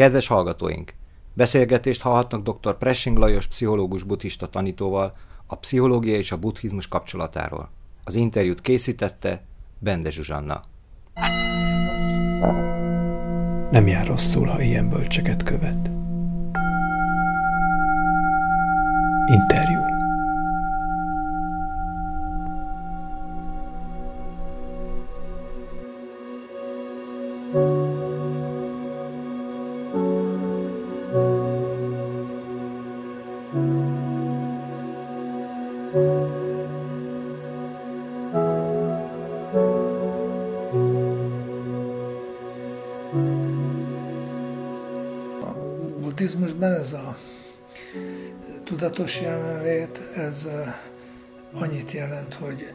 Kedves hallgatóink! Beszélgetést hallhatnak dr. Pressing Lajos pszichológus buddhista tanítóval a pszichológia és a buddhizmus kapcsolatáról. Az interjút készítette Bende Zsuzsanna. Nem jár rosszul, ha ilyen bölcseket követ. Interjú tudatos jelenlét, ez annyit jelent, hogy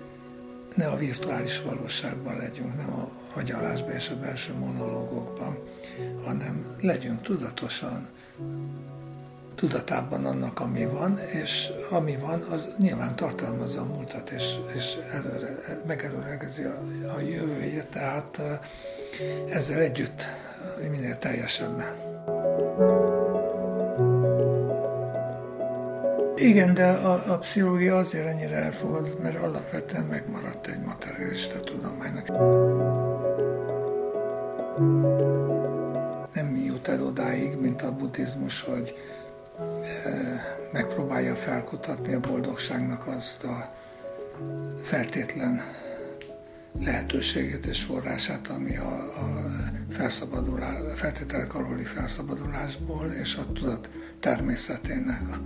ne a virtuális valóságban legyünk, nem a hagyalásban és a belső monológokban, hanem legyünk tudatosan, tudatában annak, ami van, és ami van, az nyilván tartalmazza a múltat, és, és előre, megelőlegezi a, a jövőjét, tehát ezzel együtt minél teljesebben. Igen, de a, a pszichológia azért ennyire elfogad, mert alapvetően megmaradt egy materialista tudománynak. Nem jut el odáig, mint a buddhizmus, hogy e, megpróbálja felkutatni a boldogságnak azt a feltétlen lehetőségét és forrását, ami a, a felszabadulás, feltételek aluli felszabadulásból és a tudat természetének a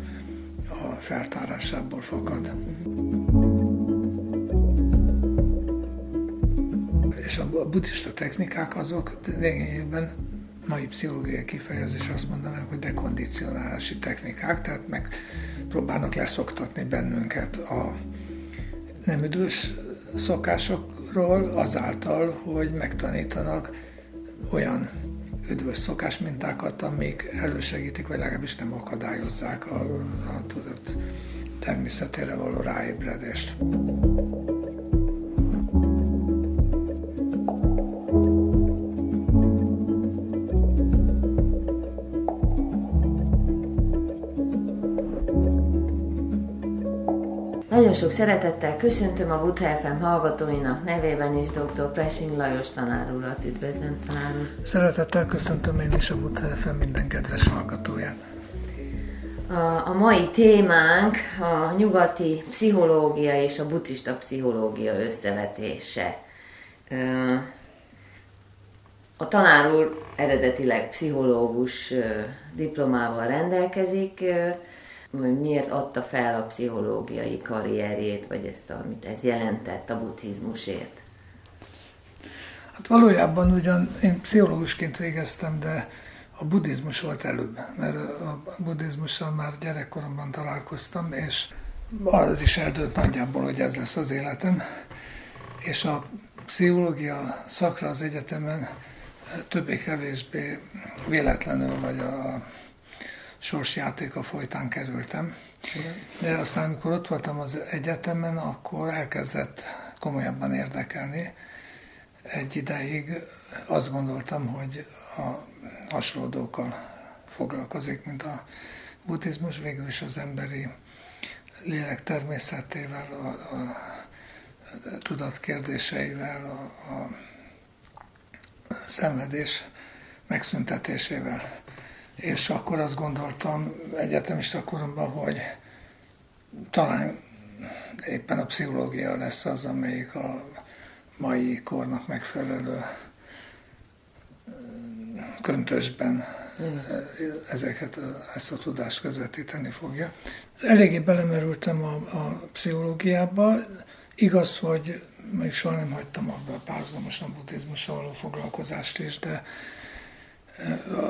a feltárásából fakad. És a buddhista technikák azok lényegében mai pszichológiai kifejezés azt mondanám, hogy dekondicionálási technikák, tehát megpróbálnak leszoktatni bennünket a nem üdvös szokásokról azáltal, hogy megtanítanak olyan üdvös szokásmintákat, amik elősegítik, vagy legalábbis nem akadályozzák a, a tudat természetére való ráébredést. Nagyon sok szeretettel köszöntöm a Buddha FM hallgatóinak nevében is dr. Pressing Lajos tanár urat. Üdvözlöm, tanár úr! Szeretettel köszöntöm én is a Buddha FM minden kedves hallgatóját. A, a mai témánk a nyugati pszichológia és a buddhista pszichológia összevetése. A tanár úr eredetileg pszichológus diplomával rendelkezik, miért adta fel a pszichológiai karrierjét, vagy ezt, amit ez jelentett a buddhizmusért? Hát valójában ugyan én pszichológusként végeztem, de a buddhizmus volt előbb, mert a buddhizmussal már gyerekkoromban találkoztam, és az is eldőlt nagyjából, hogy ez lesz az életem. És a pszichológia szakra az egyetemen többé-kevésbé véletlenül, vagy a sorsjátéka folytán kerültem. De aztán, amikor ott voltam az egyetemen, akkor elkezdett komolyabban érdekelni. Egy ideig azt gondoltam, hogy a hasonlókkal foglalkozik, mint a buddhizmus, végül is az emberi lélek természetével, a, a, tudat kérdéseivel, a, a szenvedés megszüntetésével és akkor azt gondoltam egyetemista koromban, hogy talán éppen a pszichológia lesz az, amelyik a mai kornak megfelelő köntösben ezeket, ezt a tudást közvetíteni fogja. Eléggé belemerültem a, a pszichológiába. Igaz, hogy még soha nem hagytam abba a párhuzamosan buddhizmussal való foglalkozást is, de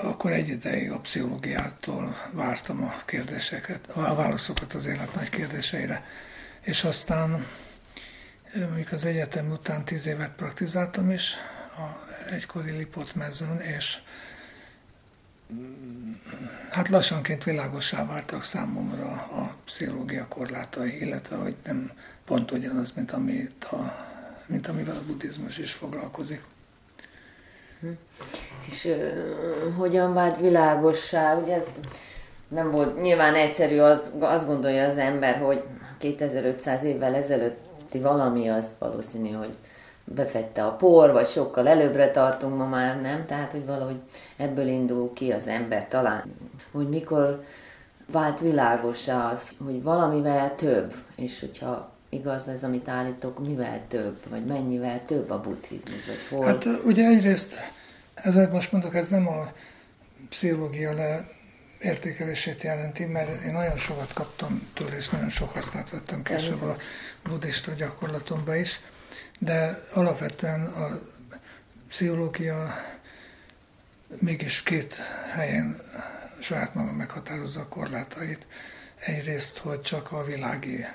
akkor egy ideig a pszichológiától vártam a kérdéseket, a válaszokat az élet nagy kérdéseire. És aztán mondjuk az egyetem után tíz évet praktizáltam is a egykori Lipot mezőn, és mm, hát lassanként világosá váltak számomra a pszichológia korlátai, illetve hogy nem pont ugyanaz, mint, amit a, mint amivel a buddhizmus is foglalkozik. És uh, hogyan vált világossá? Ugye ez nem volt nyilván egyszerű, az, azt gondolja az ember, hogy 2500 évvel ezelőtti valami az valószínű, hogy befette a por, vagy sokkal előbbre tartunk ma már, nem? Tehát, hogy valahogy ebből indul ki az ember talán, hogy mikor vált világosá az, hogy valamivel több, és hogyha igaz ez, amit állítok, mivel több, vagy mennyivel több a buddhizmus, vagy hol? Hát ugye egyrészt, ezért most mondok, ez nem a pszichológia le értékelését jelenti, mert én nagyon sokat kaptam tőle, és nagyon sok hasznát vettem később a buddhista gyakorlatomba is, de alapvetően a pszichológia mégis két helyen saját maga meghatározza a korlátait. Egyrészt, hogy csak a világi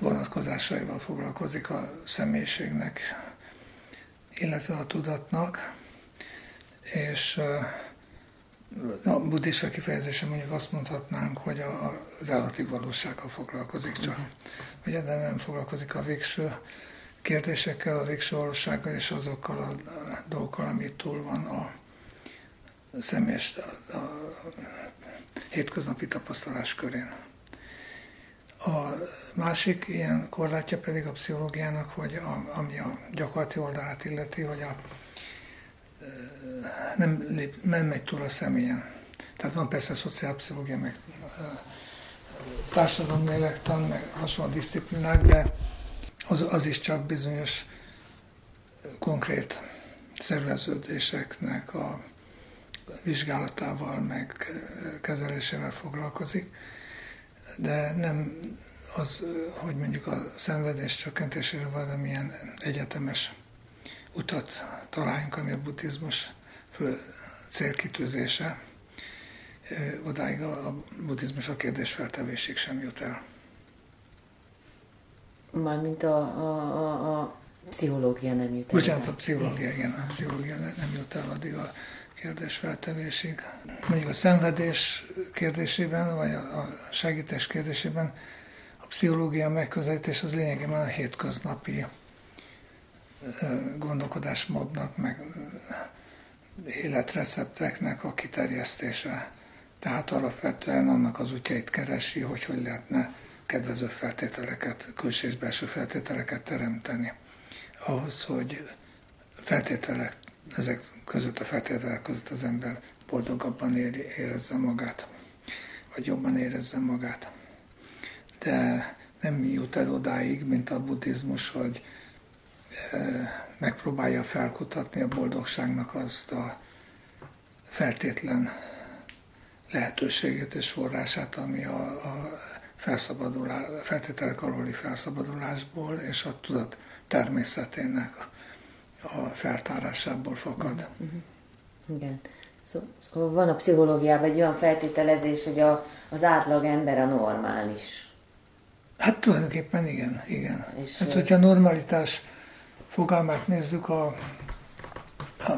vonatkozásaival foglalkozik a személyiségnek, illetve a tudatnak, és a buddhista kifejezésen mondjuk azt mondhatnánk, hogy a, relatív valósággal foglalkozik csak. Ugye, de nem foglalkozik a végső kérdésekkel, a végső valósággal és azokkal a, a dolgokkal, ami túl van a személyes, a, a hétköznapi tapasztalás körén. A másik ilyen korlátja pedig a pszichológiának, hogy a, ami a gyakorlati oldalát illeti, hogy a, nem, lép, nem megy túl a személyen. Tehát van persze a szociálpszichológia, meg társadalommélektan, meg hasonló disziplinák, de az, az is csak bizonyos konkrét szerveződéseknek a vizsgálatával, meg kezelésével foglalkozik, de nem az, hogy mondjuk a szenvedés csökkentésére valamilyen egyetemes utat találjunk, ami a buddhizmus fő célkitűzése. Odáig a, buddhizmus a kérdés feltevésig sem jut el. Mármint a, a, a, a pszichológia nem jut el. Bocsánat, a pszichológia, igen, a pszichológia nem jut el addig a kérdés feltevésig. Mondjuk a szenvedés kérdésében, vagy a segítés kérdésében a pszichológia megközelítés az lényegében a hétköznapi gondolkodásmódnak, meg életrecepteknek a kiterjesztése. Tehát alapvetően annak az útjait keresi, hogy hogy lehetne kedvező feltételeket, külső és belső feltételeket teremteni. Ahhoz, hogy feltételek, ezek között a feltételek között az ember boldogabban érezze magát, vagy jobban érezze magát. De nem jut el odáig, mint a buddhizmus, hogy megpróbálja felkutatni a boldogságnak azt a feltétlen lehetőségét és forrását, ami a, a felszabadulás, feltételek aluli felszabadulásból és a tudat természetének a feltárásából fakad. Uh-huh. Igen. Szóval van a pszichológiában egy olyan feltételezés, hogy a, az átlag ember a normális. Hát tulajdonképpen igen, igen. És hát, hogyha normalitás fogalmát nézzük, a, a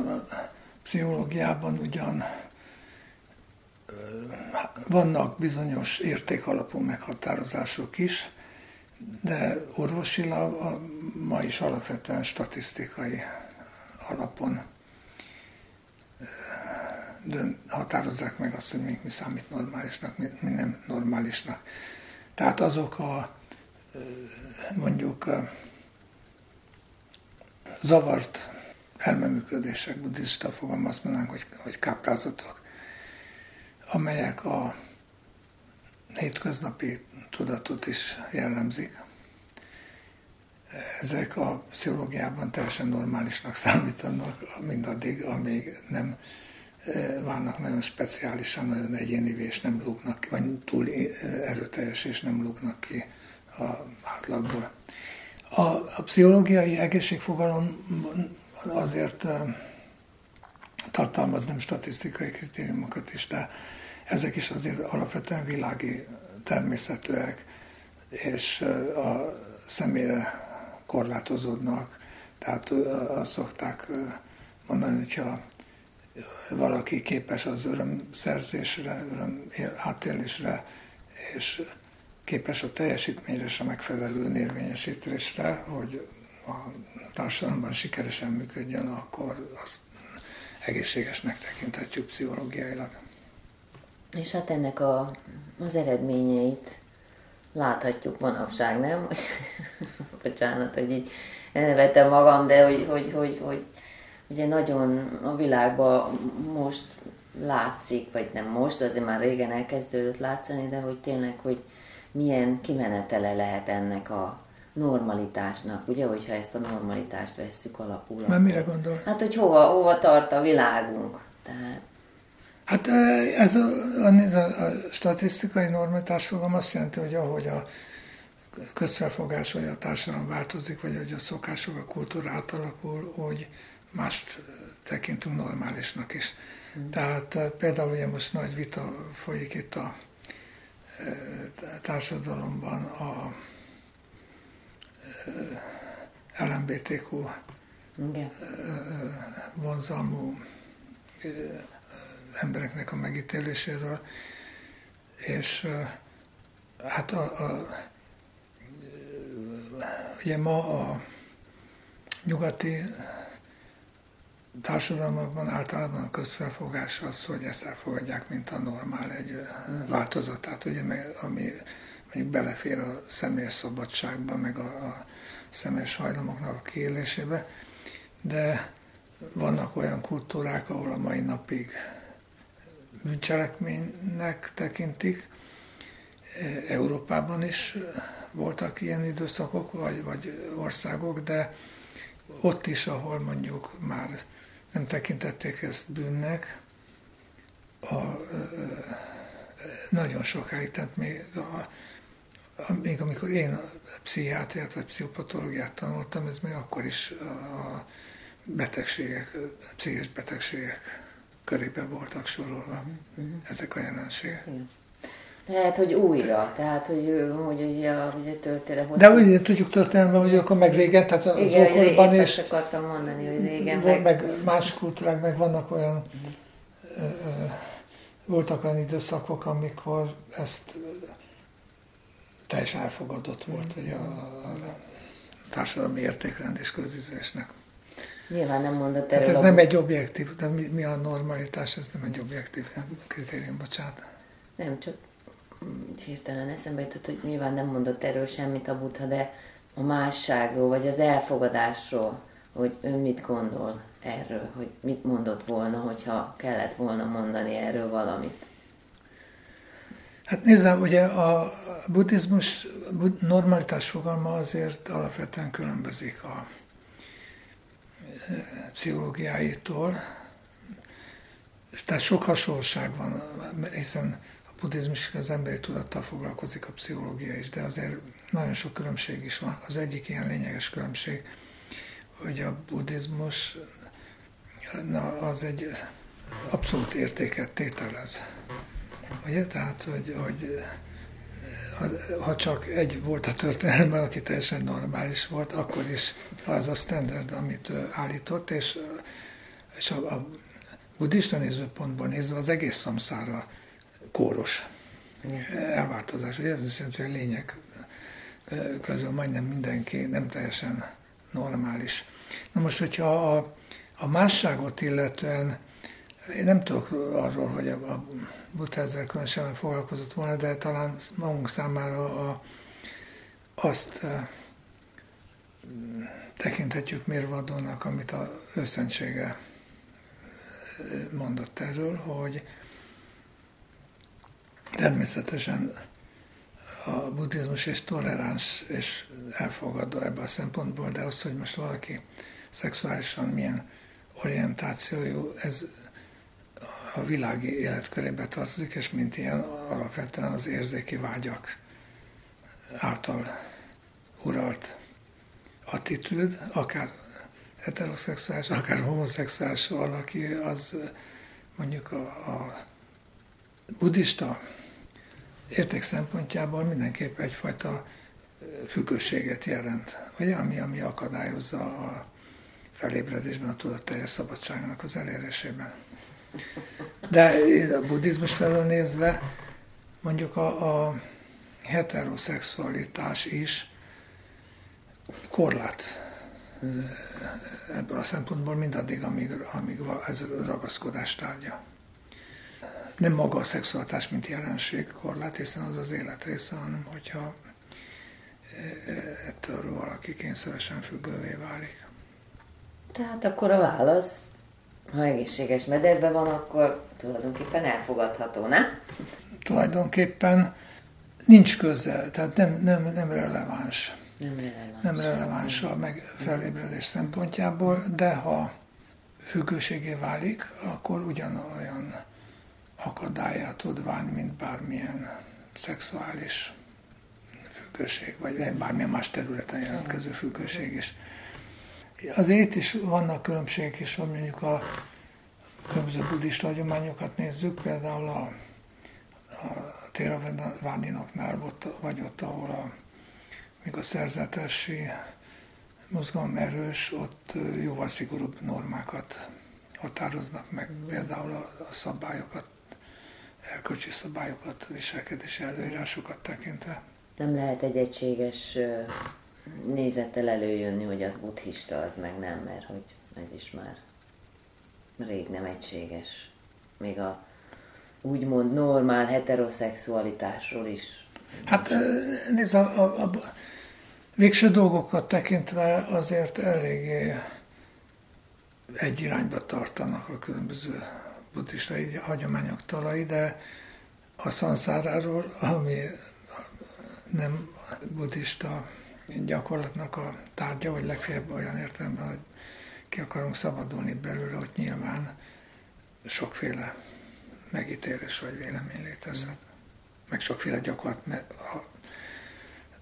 pszichológiában ugyan vannak bizonyos értékalapú meghatározások is, de orvosilag a, ma is alapvetően statisztikai alapon határozzák meg azt, hogy mi, mi számít normálisnak, mi, mi nem normálisnak. Tehát azok a mondjuk zavart elmeműködések, buddhista fogalom, azt mondanánk, hogy, hogy káprázatok, amelyek a hétköznapi tudatot is jellemzik. Ezek a pszichológiában teljesen normálisnak számítanak, mindaddig, amíg nem e, válnak nagyon speciálisan, nagyon egyénivé, és nem lúgnak ki, vagy túl e, erőteljes, és nem lúgnak ki a átlagból. A, a pszichológiai egészségfogalom azért tartalmaz nem statisztikai kritériumokat is, de ezek is azért alapvetően világi természetűek, és a személyre korlátozódnak. Tehát azt szokták mondani, hogyha valaki képes az örömszerzésre, öröm átélésre, és képes a teljesítményre és a megfelelő érvényesítésre, hogy a társadalomban sikeresen működjön, akkor azt egészségesnek tekinthetjük pszichológiailag. És hát ennek a, az eredményeit láthatjuk manapság, nem? Bocsánat, hogy így elnevettem magam, de hogy, hogy, hogy, hogy ugye nagyon a világban most látszik, vagy nem most, azért már régen elkezdődött látszani, de hogy tényleg, hogy milyen kimenetele lehet ennek a normalitásnak, ugye, hogyha ezt a normalitást vesszük alapul. Már mire gondol? Hát, hogy hova, hova tart a világunk. Tehát... Hát ez a, a, a, statisztikai normalitás fogam azt jelenti, hogy ahogy a közfelfogás vagy a társadalom változik, vagy hogy a szokások, a kultúra átalakul, hogy mást tekintünk normálisnak is. Mm. Tehát például ugye most nagy vita folyik itt a társadalomban a LMBTQ Igen. vonzalmú embereknek a megítéléséről, és hát a, a, ugye ma a nyugati társadalmakban általában a közfelfogás az, hogy ezt elfogadják, mint a normál egy változatát, ugye, ami mondjuk belefér a személyes szabadságba, meg a, a személyes hajlamoknak a kiélésébe, de vannak olyan kultúrák, ahol a mai napig bűncselekménynek tekintik. Európában is voltak ilyen időszakok, vagy, vagy országok, de ott is, ahol mondjuk már nem tekintették ezt bűnnek, a, nagyon sokáig, tehát még, a, a, még amikor én a pszichiátriát vagy pszichopatológiát tanultam, ez még akkor is a betegségek, pszichés betegségek körébe voltak sorolva uh-huh. ezek a jelenségek. Igen. Lehet, hogy újra, tehát hogy, hogy ugye, ugye történelem... De úgy tudjuk történelemben, hogy akkor meg régen, tehát az Igen, ókorban is... akartam mondani, hogy régen meg... meg más kultúrák, meg vannak olyan... Ö, ö, voltak olyan időszakok, amikor ezt teljesen elfogadott volt, hogy a, a társadalmi értékrend és közüzésnek. Nyilván nem mondott erről. Hát ez a... nem egy objektív, de mi, mi a normalitás, ez nem egy objektív kritérium, bocsánat. Nem, csak hirtelen eszembe jutott, hogy nyilván nem mondott erről semmit a Buddha, de a másságról, vagy az elfogadásról, hogy ön mit gondol erről, hogy mit mondott volna, hogyha kellett volna mondani erről valamit. Hát nézzem, ugye a buddhizmus normalitás fogalma azért alapvetően különbözik a pszichológiáitól, tehát sok hasonlóság van, hiszen buddhizmus az emberi tudattal foglalkozik, a pszichológia is, de azért nagyon sok különbség is van. Az egyik ilyen lényeges különbség, hogy a buddhizmus na, az egy abszolút értéket tételez. Ugye? Tehát, hogy, hogy ha csak egy volt a történelemben, aki teljesen normális volt, akkor is az a standard, amit ő állított, és, és a, a buddhista nézőpontból nézve az egész szamszára kóros elváltozás. Ez azt jelenti, hogy a lények közül majdnem mindenki nem teljesen normális. Na most, hogyha a, a másságot illetően, én nem tudok arról, hogy a, a Buddha ezzel különösen foglalkozott volna, de talán magunk számára a, azt a, tekinthetjük mérvadónak, amit a őszentsége mondott erről, hogy Természetesen a buddhizmus és toleráns és elfogadó ebben a szempontból, de az, hogy most valaki szexuálisan milyen orientációjú, ez a világi életkörébe tartozik, és mint ilyen alapvetően az érzéki vágyak által uralt attitűd, akár heteroszexuális, akár homoszexuális valaki, az mondjuk a, a buddhista érték szempontjából mindenképp egyfajta függőséget jelent, ugye, ami, ami akadályozza a felébredésben a tudat teljes szabadságának az elérésében. De a buddhizmus felől nézve, mondjuk a, a heteroszexualitás is korlát ebből a szempontból mindaddig, amíg, amíg ez ragaszkodás tárgya. Nem maga a szexualitás, mint jelenség korlát, hiszen az az élet része, hanem hogyha ettől valaki kényszeresen függővé válik. Tehát akkor a válasz, ha egészséges mederben van, akkor tulajdonképpen elfogadható, nem? Tulajdonképpen nincs közel, tehát nem, nem, nem releváns. Nem releváns. Nem releváns a meg felébredés szempontjából, de ha függőségé válik, akkor ugyanolyan akadályát tud válni, mint bármilyen szexuális függőség, vagy bármilyen más területen jelentkező függőség is. Azért is vannak különbségek is, ha mondjuk a különböző buddhista hagyományokat nézzük, például a, a Theravadinoknál volt, vagy ott, ahol a, még a szerzetesi mozgalom erős, ott jóval szigorúbb normákat határoznak meg, például a, a szabályokat, erkölcsi szabályokat, viselkedési előírásokat tekintve. Nem lehet egy egységes nézettel előjönni, hogy az buddhista, az meg nem, mert hogy ez is már rég nem egységes. Még a úgymond normál heteroszexualitásról is. Hát nézd, a, a, a végső dolgokat tekintve azért eléggé egy irányba tartanak a különböző buddhista hagyományok talai, de a szanszáráról, ami nem buddhista gyakorlatnak a tárgya, vagy legfeljebb olyan értelemben, hogy ki akarunk szabadulni belőle, hogy nyilván sokféle megítélés vagy vélemény létezhet. Meg sokféle gyakorlat, mert a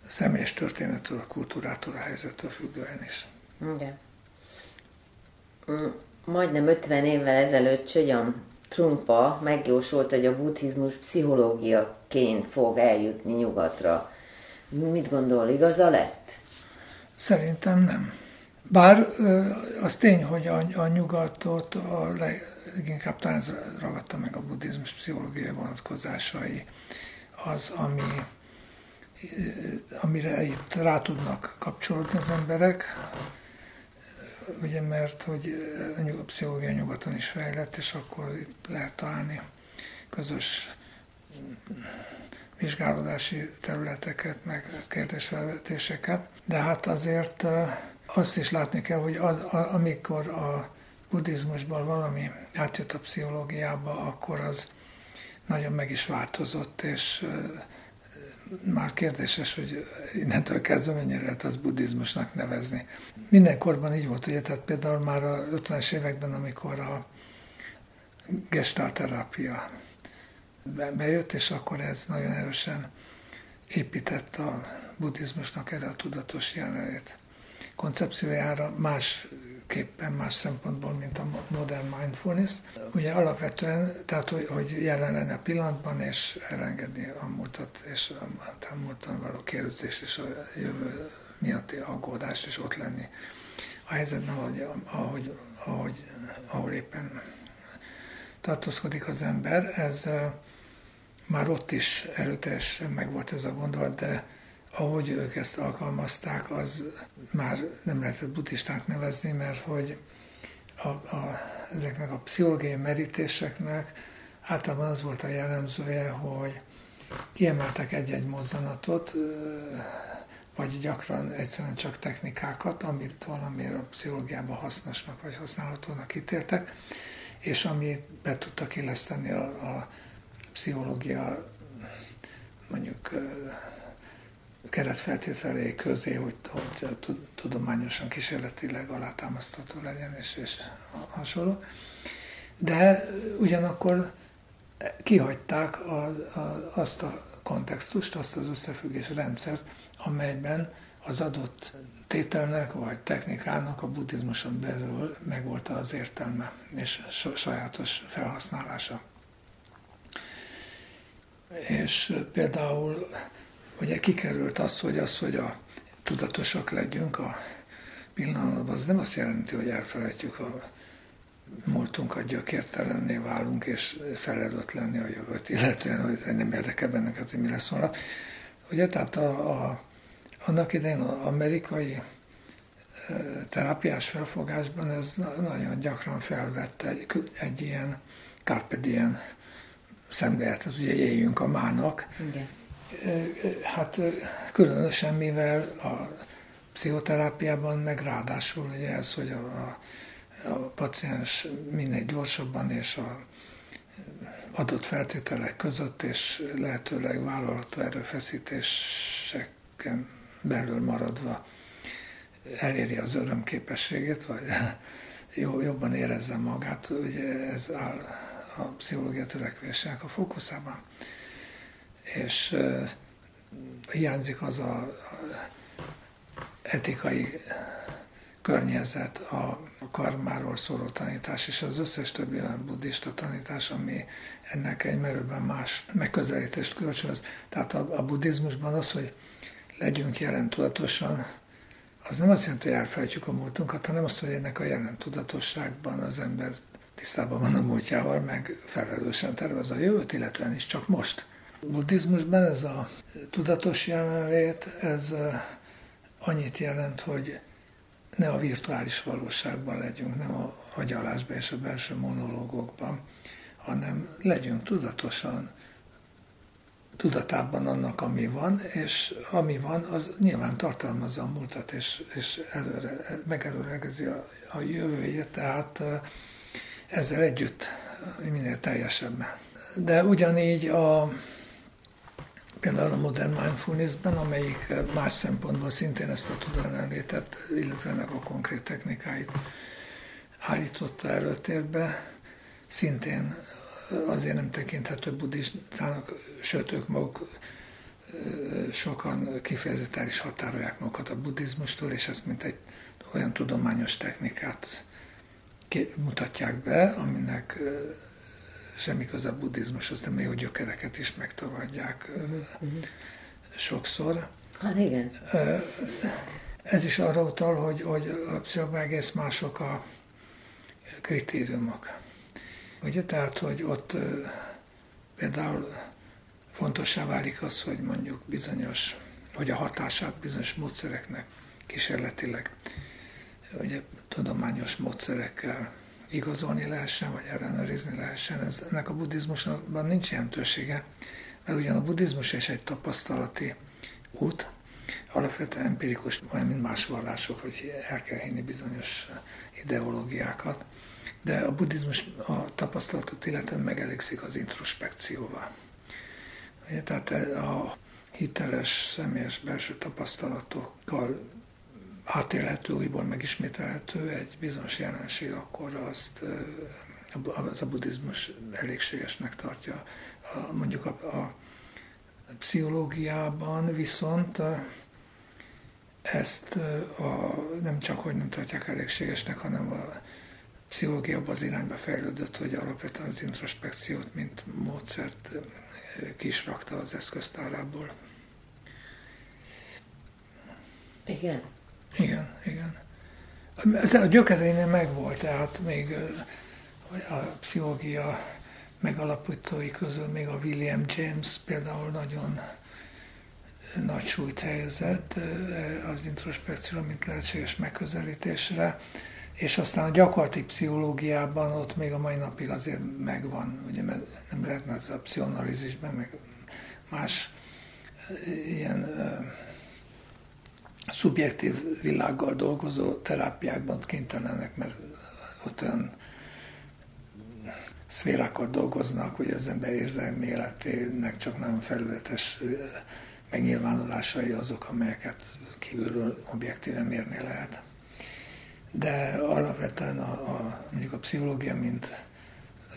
személyes történettől, a kultúrától, a helyzettől függően is. Igen. Mm, majdnem 50 évvel ezelőtt Csögyam Trumpa megjósolt, hogy a buddhizmus pszichológiaként fog eljutni nyugatra. Mit gondol, igaza lett? Szerintem nem. Bár az tény, hogy a, a nyugatot a leginkább talán ez ragadta meg a buddhizmus pszichológiai vonatkozásai, az, ami, amire itt rá tudnak kapcsolódni az emberek, ugye mert hogy a pszichológia nyugaton is fejlett, és akkor itt lehet találni közös vizsgálódási területeket, meg kérdésfelvetéseket, de hát azért azt is látni kell, hogy az, amikor a buddhizmusból valami átjött a pszichológiába, akkor az nagyon meg is változott, és már kérdéses, hogy innentől kezdve mennyire lehet az buddhizmusnak nevezni. Minden korban így volt, ugye, tehát például már a 50-es években, amikor a gestálterápia bejött, és akkor ez nagyon erősen épített a buddhizmusnak erre a tudatos jelenlét koncepciójára másképpen, más szempontból, mint a modern mindfulness. Ugye alapvetően, tehát hogy, hogy jelen lenni a pillanatban, és elengedni a múltat, és a múltan való kérdezést, és a jövő miatti aggódást, és ott lenni a helyzetben, ahogy, ahogy, ahogy, ahol éppen tartózkodik az ember. Ez már ott is erőteljesen megvolt ez a gondolat, de ahogy ők ezt alkalmazták, az már nem lehetett buddhisták nevezni, mert hogy a, a, ezeknek a pszichológiai merítéseknek általában az volt a jellemzője, hogy kiemeltek egy-egy mozzanatot, vagy gyakran egyszerűen csak technikákat, amit valamiért a pszichológiában hasznosnak vagy használhatónak ítéltek, és ami be tudtak illeszteni a, a pszichológia mondjuk keretfeltételei közé, hogy, hogy tudományosan, kísérletileg alátámasztható legyen, és, és hasonló. De ugyanakkor kihagyták az, az, azt a kontextust, azt az összefüggés rendszert, amelyben az adott tételnek vagy technikának a buddhizmuson belül megvolt az értelme és sajátos felhasználása. És például ugye kikerült az, hogy az, hogy a tudatosak legyünk a pillanatban, az nem azt jelenti, hogy elfelejtjük a múltunkat, gyökértelenné válunk, és lenni a jövőt, illetve hogy nem érdekel bennünket, hogy mi lesz holnap. Ugye, tehát a, a, annak idején az amerikai terápiás felfogásban ez nagyon gyakran felvette egy, egy ilyen carpe diem szemléletet, ugye éljünk a mának. Igen. Hát különösen, mivel a pszichoterápiában meg ráadásul ugye ez, hogy a, a, a paciens minél gyorsabban és a adott feltételek között és lehetőleg vállalható erőfeszítéseken belül maradva eléri az örömképességét, vagy jobban érezze magát, ugye ez áll a pszichológia törekvésének a fókuszában. És uh, hiányzik az a, a etikai környezet, a karmáról szóló tanítás, és az összes többi olyan buddhista tanítás, ami ennek egy merőben más megközelítést kölcsönöz. Tehát a, a buddhizmusban az, hogy legyünk jelen tudatosan, az nem azt jelenti, hogy elfelejtjük a múltunkat, hanem azt, hogy ennek a jelen tudatosságban az ember tisztában van a múltjával, meg felelősen tervez a jövőt, illetve is csak most. A buddhizmusban ez a tudatos jelenlét, ez annyit jelent, hogy ne a virtuális valóságban legyünk, nem a agyalásban és a belső monológokban, hanem legyünk tudatosan tudatában annak, ami van, és ami van, az nyilván tartalmazza a múltat, és, és előre, megelőlegezi a, a jövőjét, tehát ezzel együtt minél teljesebben. De ugyanígy a, például a modern mindfulnessben, amelyik más szempontból szintén ezt a tudalemlétet, illetve ennek a konkrét technikáit állította előtérbe, szintén azért nem tekinthető buddhistának, sőt ők maguk sokan kifejezetten is határolják magukat a buddhizmustól, és ezt mint egy olyan tudományos technikát mutatják be, aminek semmi köze a buddhizmushoz, de még a gyökereket is megtagadják uh-huh. sokszor. Hát igen. Ez is arra utal, hogy, hogy a pszichológia egész mások a kritériumok. Ugye, tehát, hogy ott például fontossá válik az, hogy mondjuk bizonyos, hogy a hatását bizonyos módszereknek kísérletileg, ugye tudományos módszerekkel igazolni lehessen, vagy ellenőrizni lehessen. Ez, ennek a buddhizmusban nincs jelentősége, mert ugyan a buddhizmus is egy tapasztalati út, alapvetően empirikus, olyan, mint más vallások, hogy el kell hinni bizonyos ideológiákat, de a buddhizmus a tapasztalatot illetően megelégszik az introspekcióval. Ugye, tehát a hiteles, személyes belső tapasztalatokkal átélhető, újból megismételhető egy bizonyos jelenség, akkor azt az a buddhizmus elégségesnek tartja. Mondjuk a, a pszichológiában viszont ezt a, nem csak hogy nem tartják elégségesnek, hanem a pszichológia abban az irányba fejlődött, hogy alapvetően az introspekciót, mint módszert ki is rakta az eszköztárából. Igen. Igen, igen. Ez a gyökereinél megvolt, tehát még a pszichológia megalapítói közül még a William James például nagyon nagy súlyt helyezett az introspekcióra, mint lehetséges megközelítésre, és aztán a gyakorlati pszichológiában ott még a mai napig azért megvan, ugye, mert nem lehetne ez a pszichonalízisben, meg más ilyen szubjektív világgal dolgozó terápiákban kénytelenek, mert ott olyan szférákat dolgoznak, hogy az ember érzelmi életének csak nagyon felületes megnyilvánulásai azok, amelyeket kívülről objektíven mérni lehet. De alapvetően a, a, mondjuk a pszichológia, mint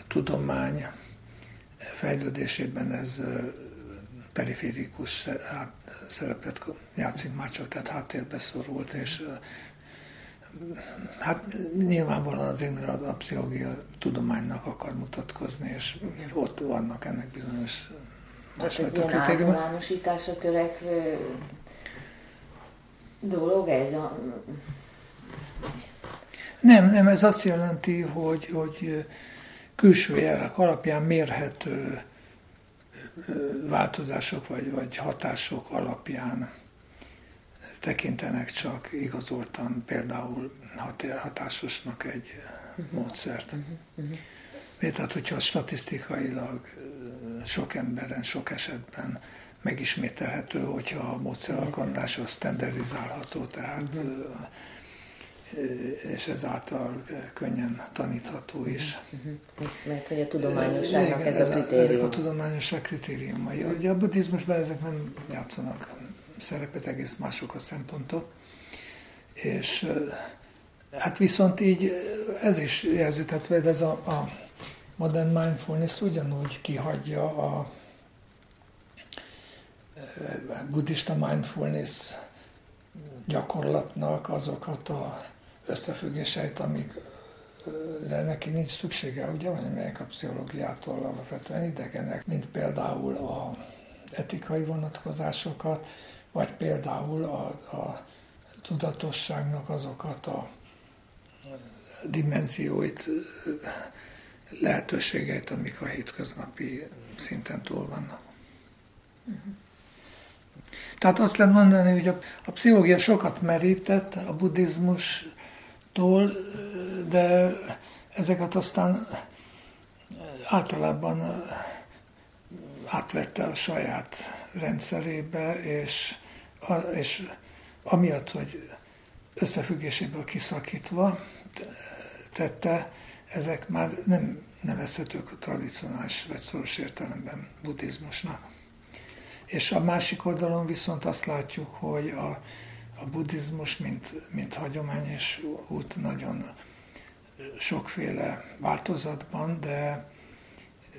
tudomány fejlődésében ez periférikus szerepet játszik már csak, tehát háttérbe szorult, és hát nyilvánvalóan azért, mert a, a pszichológia tudománynak akar mutatkozni, és ott vannak ennek bizonyos másfajta kritériumok. általánosításra törekvő dolog ez a... Nem, nem, ez azt jelenti, hogy, hogy külső jelek alapján mérhető változások vagy, vagy hatások alapján tekintenek csak igazoltan például hatásosnak egy uh-huh. módszert. Uh-huh. Uh-huh. Tehát, hogyha statisztikailag sok emberen, sok esetben megismételhető, hogyha a módszer alkalmazása standardizálható, tehát és ezáltal könnyen tanítható is. Uh-huh. Mert hogy a tudományosságnak Igen, ez, a kritérium. Ezek a tudományosság kritériumai. Ugye a buddhizmusban ezek nem játszanak szerepet, egész mások a szempontok. És hát viszont így ez is jelzi, tehát ez a, a modern mindfulness ugyanúgy kihagyja a buddhista mindfulness gyakorlatnak azokat a összefüggéseit, amik de neki nincs szüksége, ugye, vagy amelyek a pszichológiától alapvetően idegenek, mint például a etikai vonatkozásokat, vagy például a, a tudatosságnak azokat a dimenzióit, lehetőségeit, amik a hétköznapi szinten túl vannak. Uh-huh. Tehát azt lehet mondani, hogy a, a pszichológia sokat merített a buddhizmustól, de ezeket aztán általában átvette a saját rendszerébe, és, és amiatt, hogy összefüggéséből kiszakítva tette, ezek már nem nevezhetők a tradicionális vagy szoros értelemben buddhizmusnak. És a másik oldalon viszont azt látjuk, hogy a, a buddhizmus, mint, mint hagyomány és út nagyon sokféle változatban, de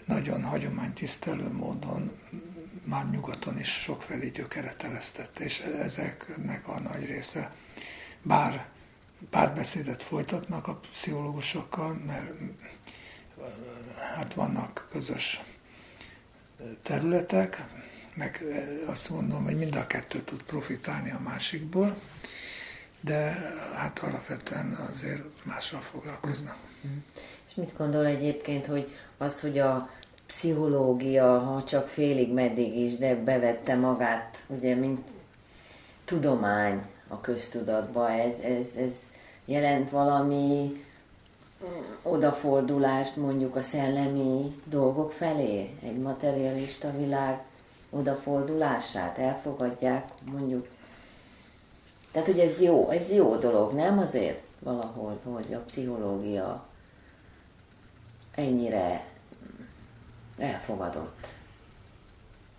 nagyon hagyománytisztelő módon már nyugaton is sokfelé gyökeret telesztett, és ezeknek a nagy része, bár párbeszédet folytatnak a pszichológusokkal, mert hát vannak közös területek, meg azt mondom, hogy mind a kettő tud profitálni a másikból, de hát alapvetően azért mással foglalkoznak. És mit gondol egyébként, hogy az, hogy a pszichológia, ha csak félig meddig is, de bevette magát, ugye, mint tudomány a köztudatba, ez, ez, ez jelent valami odafordulást mondjuk a szellemi dolgok felé, egy materialista világ odafordulását, elfogadják mondjuk. Tehát, hogy ez jó, ez jó dolog, nem azért valahol, hogy a pszichológia ennyire elfogadott.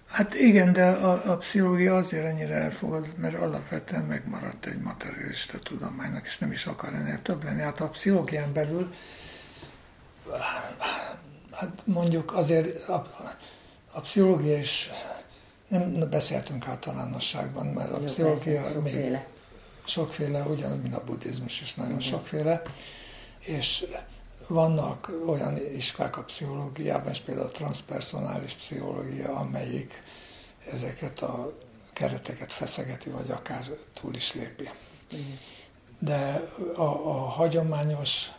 Hát igen, de a, a pszichológia azért ennyire elfogadott, mert alapvetően megmaradt egy materialista tudománynak, és nem is akar ennél több lenni. Hát a pszichológián belül, hát mondjuk azért a, a pszichológia is, nem beszéltünk általánosságban, mert a Jó, pszichológia persze, még sokféle. sokféle, ugyanúgy, mint a buddhizmus is nagyon Igen. sokféle, és vannak olyan iskák a pszichológiában, és például a transpersonális pszichológia, amelyik ezeket a kereteket feszegeti, vagy akár túl is lépi. De a, a hagyományos,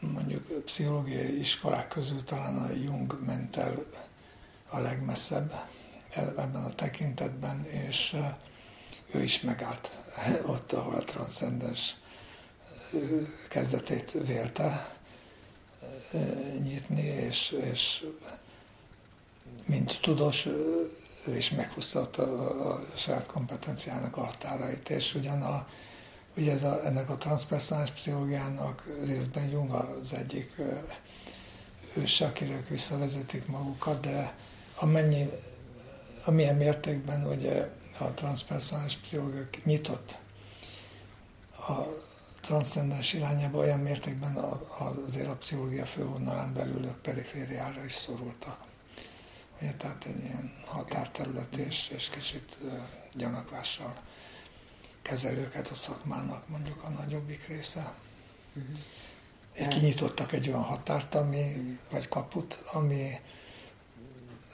mondjuk pszichológiai iskolák közül talán a Jung ment el a legmesszebb ebben a tekintetben, és ő is megállt ott, ahol a transzcendens kezdetét vélte nyitni, és, és mint tudós, ő is meghúzta a, a saját kompetenciának a határait, és ugyan a, ugye ez a, ennek a transpersonális pszichológiának részben Jung az egyik őse, akire visszavezetik magukat, de amennyi, amilyen mértékben ugye a transpersonális pszichológia nyitott a transzcendens irányába olyan mértékben azért a pszichológia fővonalán belül ők perifériára is szorultak. Ugye, tehát egy ilyen határterület és, és kicsit gyanakvással kezelőket a szakmának mondjuk a nagyobbik része. Uh-huh. Kinyitottak egy olyan határt, ami, vagy kaput, ami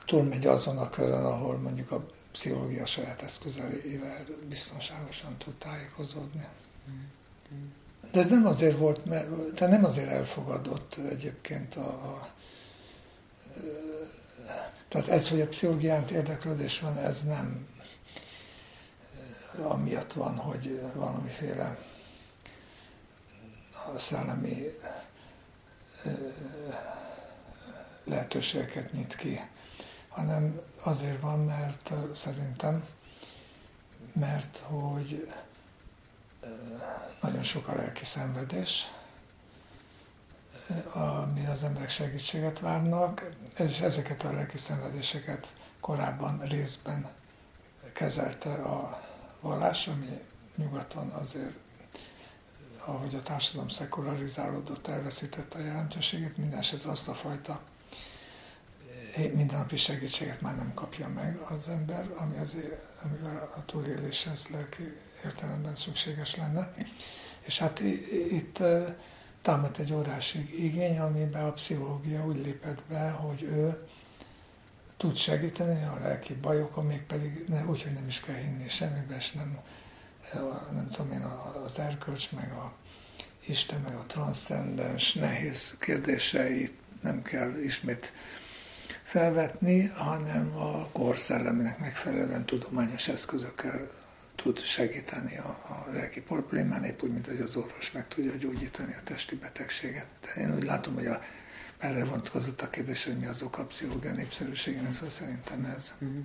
túlmegy azon a körön, ahol mondjuk a pszichológia saját eszközeivel biztonságosan tud tájékozódni. De ez nem azért volt, mert, tehát nem azért elfogadott egyébként a, a tehát ez, hogy a pszichológiánt érdeklődés van, ez nem amiatt van, hogy valamiféle a szellemi lehetőségeket nyit ki, hanem azért van, mert szerintem, mert hogy nagyon sok a lelki szenvedés, amire az emberek segítséget várnak, és ezeket a lelki szenvedéseket korábban részben kezelte a vallás, ami nyugaton azért, ahogy a társadalom szekularizálódott, elveszítette a jelentőségét, minden esetre azt a fajta mindennapi segítséget már nem kapja meg az ember, ami azért, amivel a túléléshez lelki értelemben szükséges lenne. És hát itt támadt egy órási igény, amiben a pszichológia úgy lépett be, hogy ő tud segíteni a lelki bajokon, még pedig ne, úgy, hogy nem is kell hinni semmibe, és nem, nem tudom én, az erkölcs, meg a Isten, meg a transzcendens nehéz kérdéseit nem kell ismét felvetni, hanem a kor szellemének megfelelően tudományos eszközökkel tud segíteni a, a lelki problémán, épp úgy, mint hogy az orvos meg tudja gyógyítani a testi betegséget. De én úgy látom, hogy a, erre vonatkozott a kérdés, hogy mi az oka a pszichológia népszerűségének, szóval szerintem ez. Mm-hmm.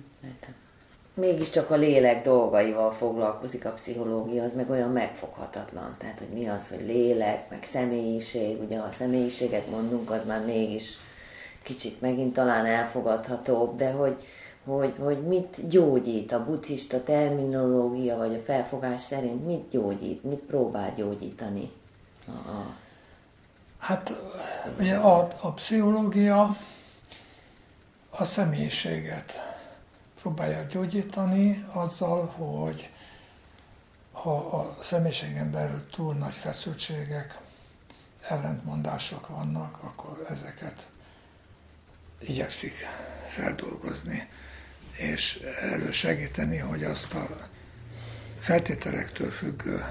Mégiscsak a lélek dolgaival foglalkozik a pszichológia, az meg olyan megfoghatatlan. Tehát, hogy mi az, hogy lélek, meg személyiség, ugye a személyiséget mondunk, az már mégis kicsit megint talán elfogadhatóbb, de hogy, hogy, hogy mit gyógyít a buddhista terminológia, vagy a felfogás szerint mit gyógyít, mit próbál gyógyítani? A, a... Hát ugye a, a pszichológia a személyiséget próbálja gyógyítani azzal, hogy ha a személyiségen belül túl nagy feszültségek, ellentmondások vannak, akkor ezeket igyekszik feldolgozni és elősegíteni, hogy azt a feltételektől függő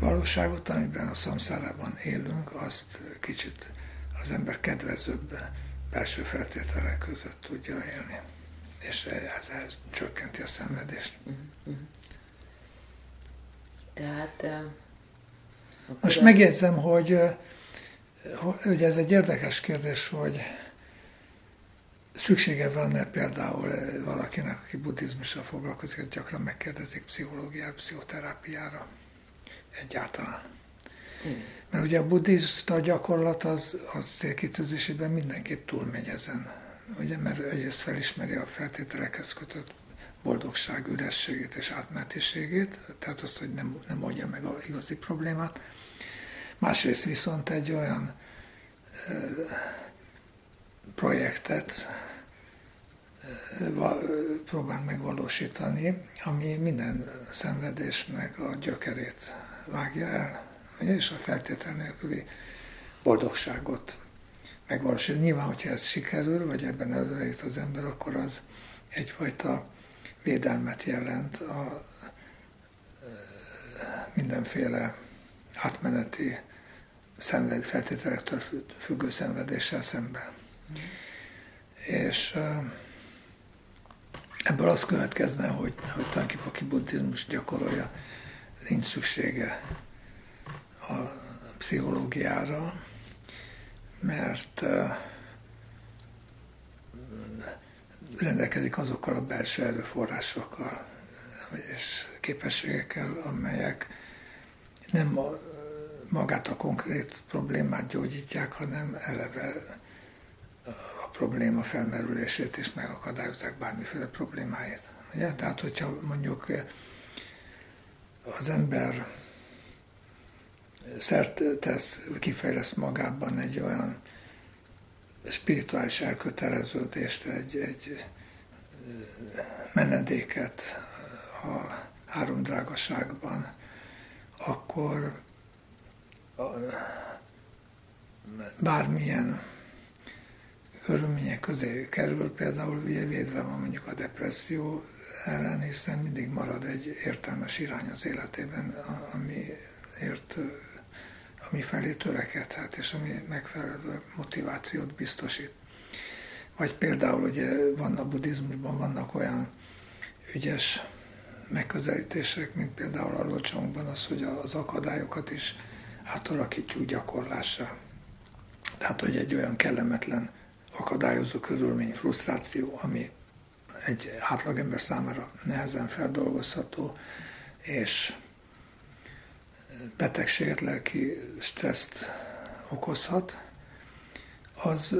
valóságot, amiben a szamszárában élünk, azt kicsit az ember kedvezőbb belső feltételek között tudja élni. És ez, ez csökkenti a szenvedést. Tehát... Most megjegyzem, hogy, hogy ez egy érdekes kérdés, hogy Szüksége van például eh, valakinek, aki buddhizmussal foglalkozik, hogy gyakran megkérdezik pszichológiára, pszichoterápiára egyáltalán. Hmm. Mert ugye a buddhista gyakorlat az, az célkitűzésében mindenképp túlmegy ezen. Ugye, mert egyrészt felismeri a feltételekhez kötött boldogság, ürességét és átmetiségét, tehát azt, hogy nem, nem oldja meg a igazi problémát. Másrészt viszont egy olyan projektet próbál megvalósítani, ami minden szenvedésnek a gyökerét vágja el, és a feltétel nélküli boldogságot megvalósítani. Nyilván, hogyha ez sikerül, vagy ebben előre az ember, akkor az egyfajta védelmet jelent a mindenféle átmeneti szenved, feltételektől függő szenvedéssel szemben. Mm. És Ebből az következne, hogy, hogy tulajdonképpen aki buddhizmus gyakorolja, nincs szüksége a pszichológiára, mert rendelkezik azokkal a belső erőforrásokkal és képességekkel, amelyek nem magát a konkrét problémát gyógyítják, hanem eleve probléma felmerülését is megakadályozzák bármiféle problémáit. Ugye? Tehát, hogyha mondjuk az ember szert tesz, kifejlesz magában egy olyan spirituális elköteleződést, egy, egy menedéket a három drágaságban, akkor bármilyen körülmények közé kerül, például ugye védve van mondjuk a depresszió ellen, hiszen mindig marad egy értelmes irány az életében, amiért ami felé törekedhet, és ami megfelelő motivációt biztosít. Vagy például ugye van a buddhizmusban vannak olyan ügyes megközelítések, mint például a locsongban az, hogy az akadályokat is átalakítjuk gyakorlásra. Tehát, hogy egy olyan kellemetlen akadályozó körülmény, frusztráció, ami egy átlagember számára nehezen feldolgozható, és betegséget, lelki stresszt okozhat, az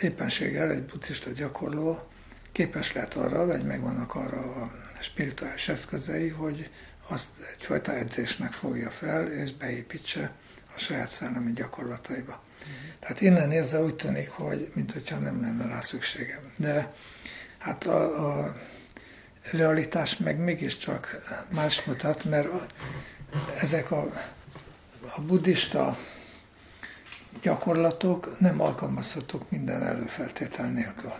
éppenséggel egy buddhista gyakorló képes lehet arra, vagy megvannak arra a spirituális eszközei, hogy azt egyfajta edzésnek fogja fel, és beépítse a saját szellemi gyakorlataiba. Uh-huh. Tehát innen nézve úgy tűnik, hogy mint hogyha nem lenne rá szükségem. De hát a, a realitás meg mégiscsak más mutat, mert a, ezek a, a buddhista gyakorlatok nem alkalmazhatók minden előfeltétel nélkül.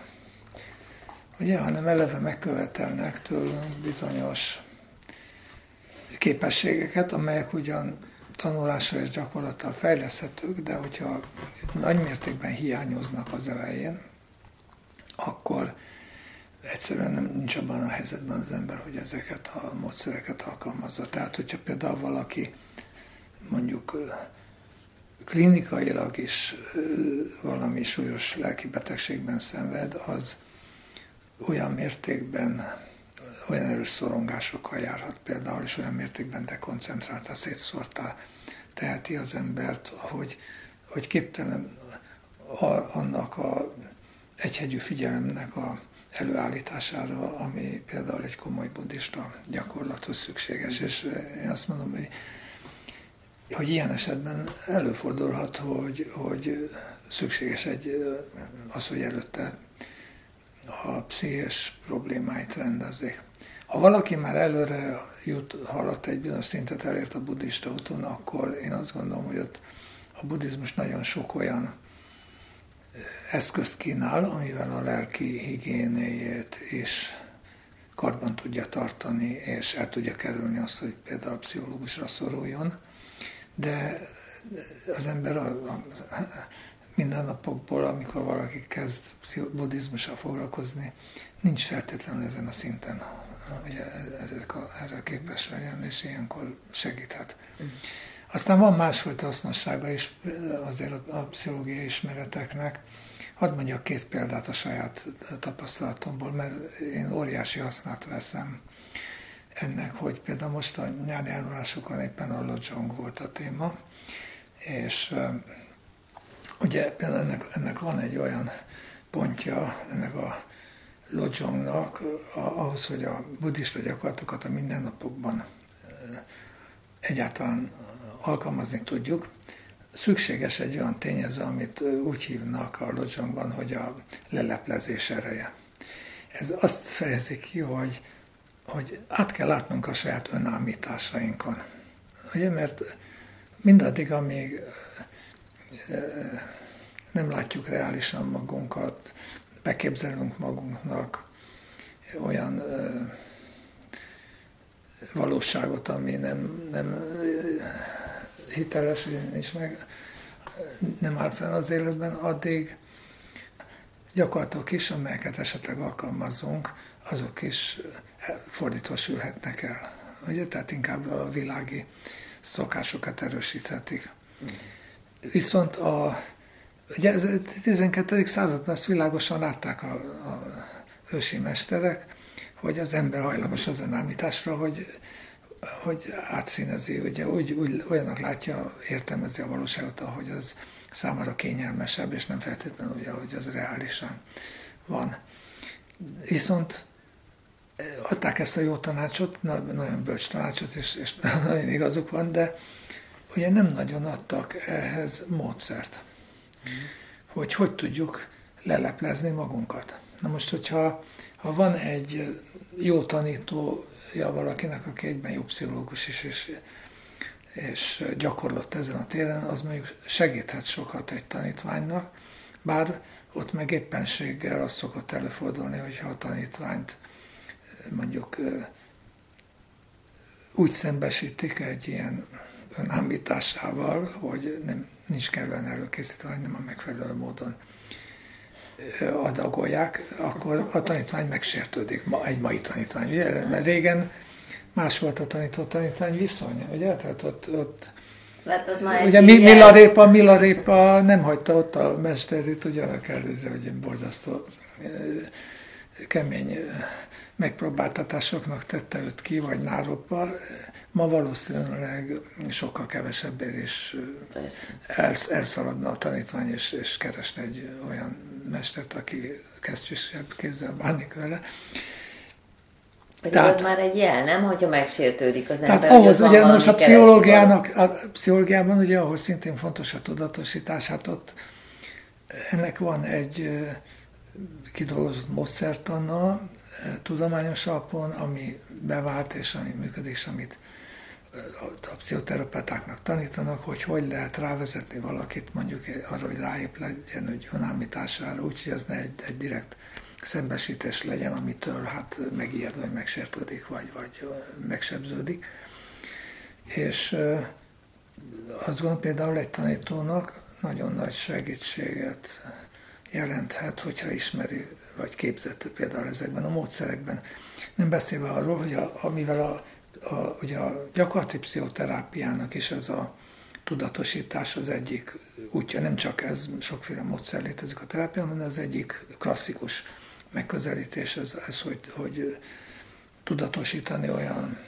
Ugye, hanem eleve megkövetelnek tőlünk bizonyos képességeket, amelyek ugyan tanulásra és gyakorlattal fejleszthetők, de hogyha nagy mértékben hiányoznak az elején, akkor egyszerűen nem nincs abban a helyzetben az ember, hogy ezeket a módszereket alkalmazza. Tehát, hogyha például valaki mondjuk klinikailag is valami súlyos lelki betegségben szenved, az olyan mértékben, olyan erős szorongásokkal járhat például, és olyan mértékben dekoncentrálta, szétszórtá teheti az embert, hogy, hogy képtelen a, annak a egyhegyű figyelemnek a előállítására, ami például egy komoly buddhista gyakorlathoz szükséges. És én azt mondom, hogy, hogy ilyen esetben előfordulhat, hogy, hogy szükséges egy, az, hogy előtte a pszichés problémáit rendezzék. Ha valaki már előre jut, haladt egy bizonyos szintet elért a buddhista úton, akkor én azt gondolom, hogy ott a buddhizmus nagyon sok olyan eszközt kínál, amivel a lelki higiénéjét is karban tudja tartani, és el tudja kerülni azt, hogy például a pszichológusra szoruljon. De az ember a, a, mindennapokból, amikor valaki kezd buddhizmussal foglalkozni, nincs feltétlenül ezen a szinten, hogy ezek a, erre képes legyen, és ilyenkor segíthet. Mm. Aztán van másfajta hasznossága is azért a, a pszichológiai ismereteknek. Hadd mondjak két példát a saját tapasztalatomból, mert én óriási hasznát veszem ennek, hogy például most a nyári elvonásokon éppen a Lojong volt a téma, és Ugye például ennek, ennek van egy olyan pontja, ennek a Lojongnak, ahhoz, hogy a buddhista gyakorlatokat a mindennapokban egyáltalán alkalmazni tudjuk, szükséges egy olyan tényező, amit úgy hívnak a Lojongban, hogy a leleplezés ereje. Ez azt fejezi ki, hogy, hogy át kell látnunk a saját önállításainkon. Ugye, mert mindaddig, amíg nem látjuk reálisan magunkat, beképzelünk magunknak olyan valóságot, ami nem, nem hiteles, és meg nem áll fel az életben, addig gyakorlatok is, amelyeket esetleg alkalmazunk, azok is fordítva sülhetnek el. Ugye? Tehát inkább a világi szokásokat erősíthetik. Mm. Viszont a, ugye ez a 12. században ezt világosan látták a, a ősi mesterek, hogy az ember hajlamos az önállításra, hogy, hogy átszínezi, ugye úgy, úgy olyanak látja, értelmezi a valóságot, ahogy az számára kényelmesebb, és nem feltétlenül ugye, hogy az reálisan van. Viszont adták ezt a jó tanácsot, nagyon bölcs tanácsot, és, és nagyon igazuk van, de ugye nem nagyon adtak ehhez módszert, hogy hogy tudjuk leleplezni magunkat. Na most, hogyha ha van egy jó tanítója valakinek, aki egyben jó pszichológus is, és, és gyakorlott ezen a téren, az mondjuk segíthet sokat egy tanítványnak, bár ott meg éppenséggel az szokott előfordulni, hogyha a tanítványt mondjuk úgy szembesítik egy ilyen önállításával, hogy nem, nincs kellően előkészítve, vagy nem a megfelelő módon adagolják, akkor a tanítvány megsértődik, ma, egy mai tanítvány. Ugye? Mert régen más volt a tanító-tanítvány viszonya, ugye? Tehát ott, ott Hát az már ugye mi, Milarépa, Milarépa nem hagyta ott a mesterét, ugye annak ellenére, hogy én borzasztó kemény megpróbáltatásoknak tette őt ki, vagy náropa, ma valószínűleg sokkal kevesebbért is elsz, elszaladna a tanítvány, és, és keresne egy olyan mestert, aki kesztyűsebb kézzel bánik vele. Tehát, az már egy jel, nem? Hogyha megsértődik az ember. Tehát ahhoz, ugye most a pszichológiának, a pszichológiában, ugye, ahol szintén fontos a tudatosítás, hát ott ennek van egy kidolgozott módszertana, tudományos alapon, ami bevált és ami működik, és amit a pszichoterapeutáknak tanítanak, hogy hogy lehet rávezetni valakit mondjuk arra, hogy ráép legyen, hogy önállítására, úgyhogy ez ne egy, egy direkt szembesítés legyen, amitől hát megijed, vagy megsértődik, vagy, vagy megsebződik. És azt gondolom például egy tanítónak nagyon nagy segítséget jelenthet, hogyha ismeri, vagy képzett például ezekben a módszerekben. Nem beszélve arról, hogy a, amivel a, a, ugye a gyakorlati pszichoterápiának is ez a tudatosítás az egyik útja, nem csak ez, sokféle módszer létezik a terápiában, hanem az egyik klasszikus megközelítés ez, ez hogy, hogy tudatosítani olyan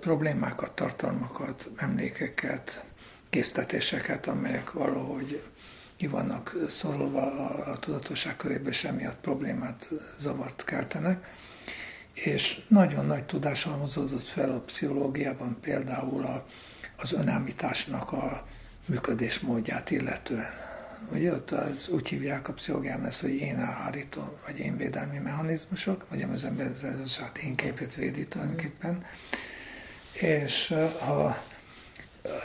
problémákat, tartalmakat, emlékeket, késztetéseket, amelyek valahogy ki vannak szorulva a, a tudatosság körébe, és emiatt problémát, zavart keltenek. És nagyon nagy tudás halmozódott fel a pszichológiában például a, az önállításnak a működésmódját illetően. Ugye ott az, úgy hívják a pszichológiában ezt, hogy én elhárító, vagy én védelmi mechanizmusok, vagy az ember az saját én képét védi tulajdonképpen. És ha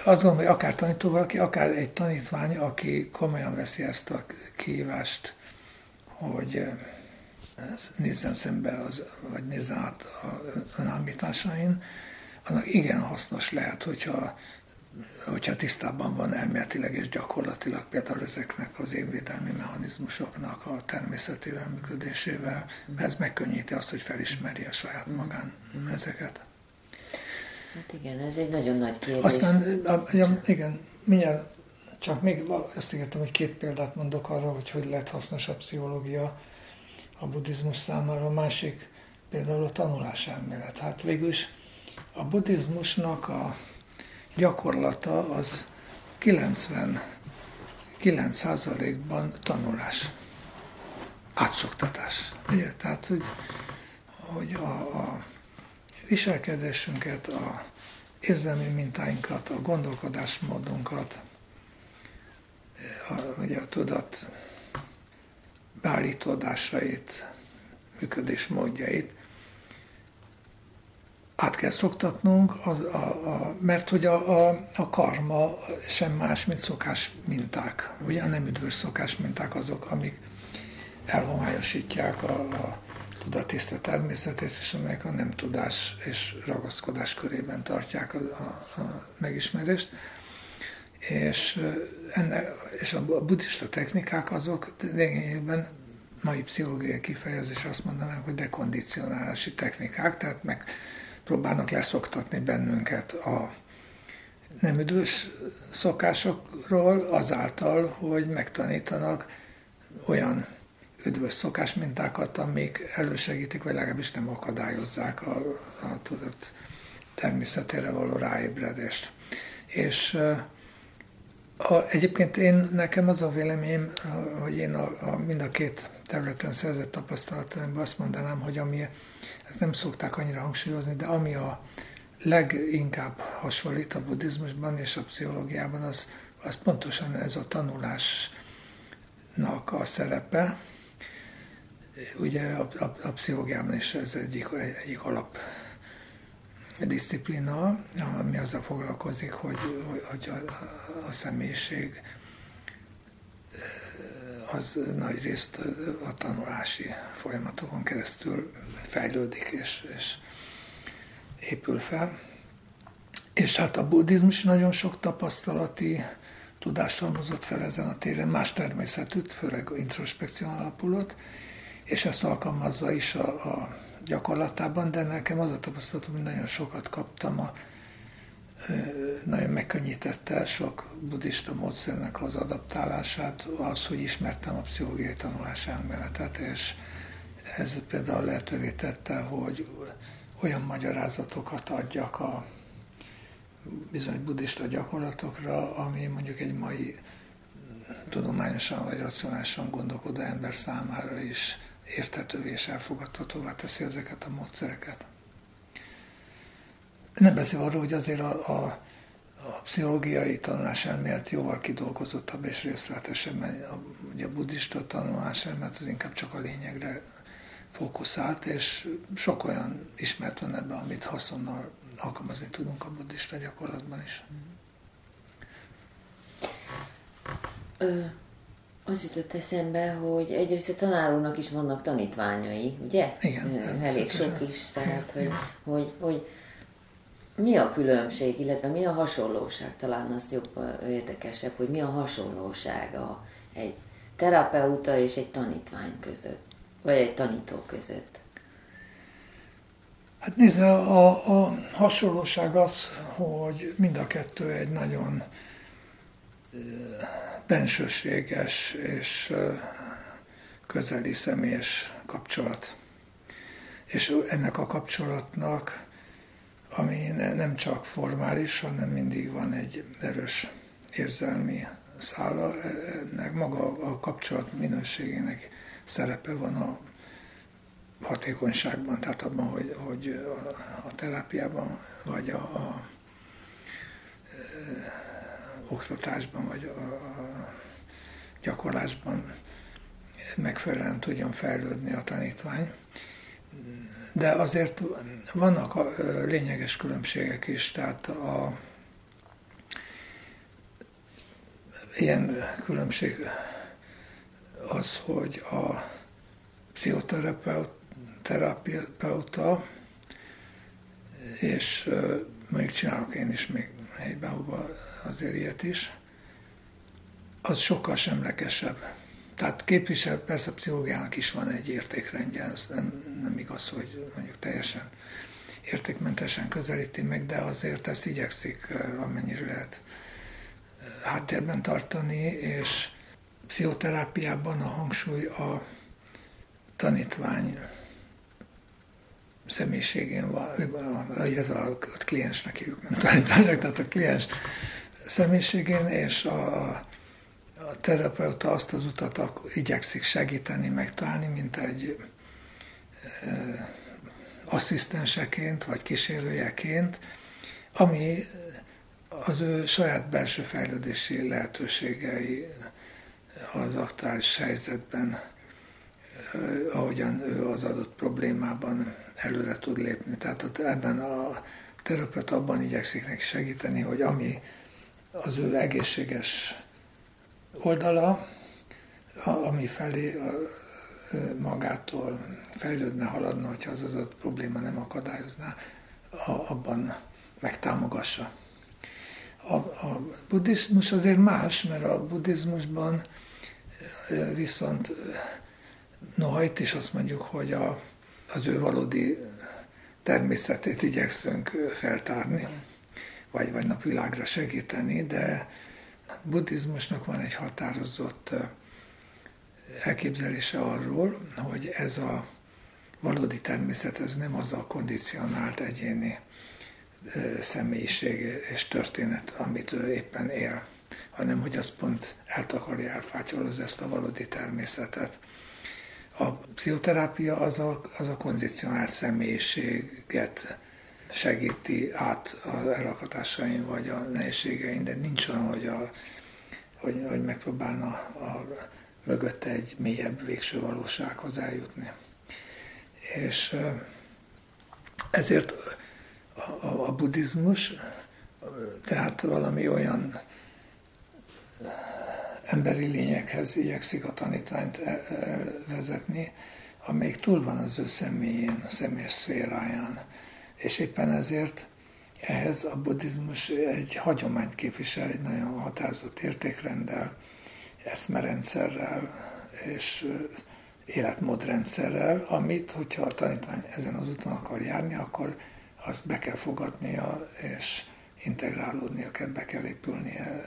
azt gondolom, hogy akár tanító valaki, akár egy tanítvány, aki komolyan veszi ezt a kihívást, hogy nézzen szembe, az, vagy nézzen át a önállításain, annak igen hasznos lehet, hogyha, hogyha tisztában van elméletileg és gyakorlatilag például ezeknek az énvédelmi mechanizmusoknak a természeti működésével. Ez megkönnyíti azt, hogy felismeri a saját magán ezeket. Hát igen, ez egy nagyon nagy kérdés. Aztán, igen, mindjárt csak még ezt ígértem, hogy két példát mondok arra, hogy hogy lehet hasznos a pszichológia a buddhizmus számára. A másik például a tanulás elmélet. Hát végül is a buddhizmusnak a gyakorlata az 99%-ban tanulás, átszoktatás. Ugye? Tehát, hogy, hogy a, a viselkedésünket, a érzelmi mintáinkat, a gondolkodásmódunkat, a, ugye a tudat beállítódásait, működésmódjait át kell szoktatnunk, az, a, a, mert hogy a, a, a karma sem más, mint szokás minták. Ugye a nem üdvös szokás minták azok, amik elhomályosítják a, a tudatiszta természetét, és amelyek a nem tudás és ragaszkodás körében tartják a, a, a megismerést. És, enne, és a buddhista technikák azok lényegében mai pszichológiai kifejezés azt mondanánk, hogy dekondicionálási technikák, tehát meg próbálnak leszoktatni bennünket a nem üdvös szokásokról azáltal, hogy megtanítanak olyan üdvös szokásmintákat, amik elősegítik, vagy legalábbis nem akadályozzák a, a tudat természetére való ráébredést. És a, egyébként én, nekem az a véleményem, hogy én a, a, mind a két területen szerzett tapasztalatomban azt mondanám, hogy ami, ezt nem szokták annyira hangsúlyozni, de ami a leginkább hasonlít a buddhizmusban és a pszichológiában, az, az pontosan ez a tanulásnak a szerepe, Ugye a, a, a pszichológiában is ez egyik, egyik alap disziplina, ami azzal foglalkozik, hogy, hogy a, a személyiség eh, az nagy részt a tanulási folyamatokon keresztül fejlődik és, és épül fel. És hát a buddhizmus nagyon sok tapasztalati tudást halmozott fel ezen a téren, más természetűt, főleg introspekción alapulott, és ezt alkalmazza is a, a gyakorlatában, de nekem az a tapasztalatom, hogy nagyon sokat kaptam a nagyon megkönnyítette sok buddhista módszernek az adaptálását, az, hogy ismertem a pszichológiai tanulás elméletet, és ez például lehetővé tette, hogy olyan magyarázatokat adjak a bizony buddhista gyakorlatokra, ami mondjuk egy mai tudományosan vagy racionálisan gondolkodó ember számára is érthetővé és elfogadhatóvá teszi ezeket a módszereket. Nem beszél arról, hogy azért a, a, a pszichológiai tanulás elmélet jóval kidolgozottabb és részletesebb, mert a, ugye a buddhista tanulás elmélet az inkább csak a lényegre fókuszált, és sok olyan ismert van ebben, amit haszonnal alkalmazni tudunk a buddhista gyakorlatban is. Ö, az jutott eszembe, hogy egyrészt a tanárúnak is vannak tanítványai, ugye? Igen. Elég sok is, tehát hogy, hogy, hogy mi a különbség, illetve mi a hasonlóság, talán az jobb, érdekesebb, hogy mi a hasonlóság a, egy terapeuta és egy tanítvány között, vagy egy tanító között? Hát nézd, a, a hasonlóság az, hogy mind a kettő egy nagyon bensőséges és közeli személyes kapcsolat. És ennek a kapcsolatnak, ami nem csak formális, hanem mindig van egy erős érzelmi szála, ennek maga a kapcsolat minőségének szerepe van a hatékonyságban, tehát abban, hogy, hogy a, a terápiában, vagy a, a, a oktatásban, vagy a, a gyakorlásban megfelelően tudjon fejlődni a tanítvány. De azért vannak a lényeges különbségek is, tehát a, ilyen különbség az, hogy a pszichoterapeuta, és mondjuk csinálok én is még helyben, hova azért ilyet is, az sokkal semlegesebb. Tehát képvisel, persze a pszichológiának is van egy értékrendje, ez nem, nem igaz, hogy mondjuk teljesen értékmentesen közelíti meg, de azért ezt igyekszik amennyire lehet háttérben tartani, és pszichoterápiában a hangsúly a tanítvány személyiségén van, illetve a kliensnek hívjuk, nem tanítványok, tehát a kliens személyiségén, és a, a terapeuta azt az utat igyekszik segíteni, megtalálni, mint egy e, asszisztenseként, vagy kísérőjeként, ami az ő saját belső fejlődési lehetőségei az aktuális helyzetben, ahogyan ő az adott problémában előre tud lépni. Tehát ebben a terapeuta abban igyekszik neki segíteni, hogy ami az ő egészséges oldala, ami felé magától fejlődne, haladna, hogyha az az probléma nem akadályozná, abban megtámogassa. A, a buddhizmus azért más, mert a buddhizmusban viszont, noha itt is azt mondjuk, hogy a, az ő valódi természetét igyekszünk feltárni, vagy, vagy napvilágra segíteni, de buddhizmusnak van egy határozott elképzelése arról, hogy ez a valódi természet, ez nem az a kondicionált egyéni személyiség és történet, amit ő éppen él, hanem hogy az pont eltakarja, elfátyoloz ezt a valódi természetet. A pszichoterápia az a, az a kondicionált személyiséget segíti át az elakatásaim vagy a nehézségeim, de nincs olyan, hogy, a, hogy, hogy megpróbálna a, mögötte egy mélyebb végső valósághoz eljutni. És ezért a, a, a buddhizmus, tehát valami olyan emberi lényekhez igyekszik a tanítványt vezetni, amelyik túl van az ő személyén, a személyes szféráján és éppen ezért ehhez a buddhizmus egy hagyományt képvisel, egy nagyon határozott értékrenddel, eszmerendszerrel, és életmódrendszerrel, amit, hogyha a tanítvány ezen az úton akar járni, akkor azt be kell fogadnia, és integrálódnia kell, be kell épülnie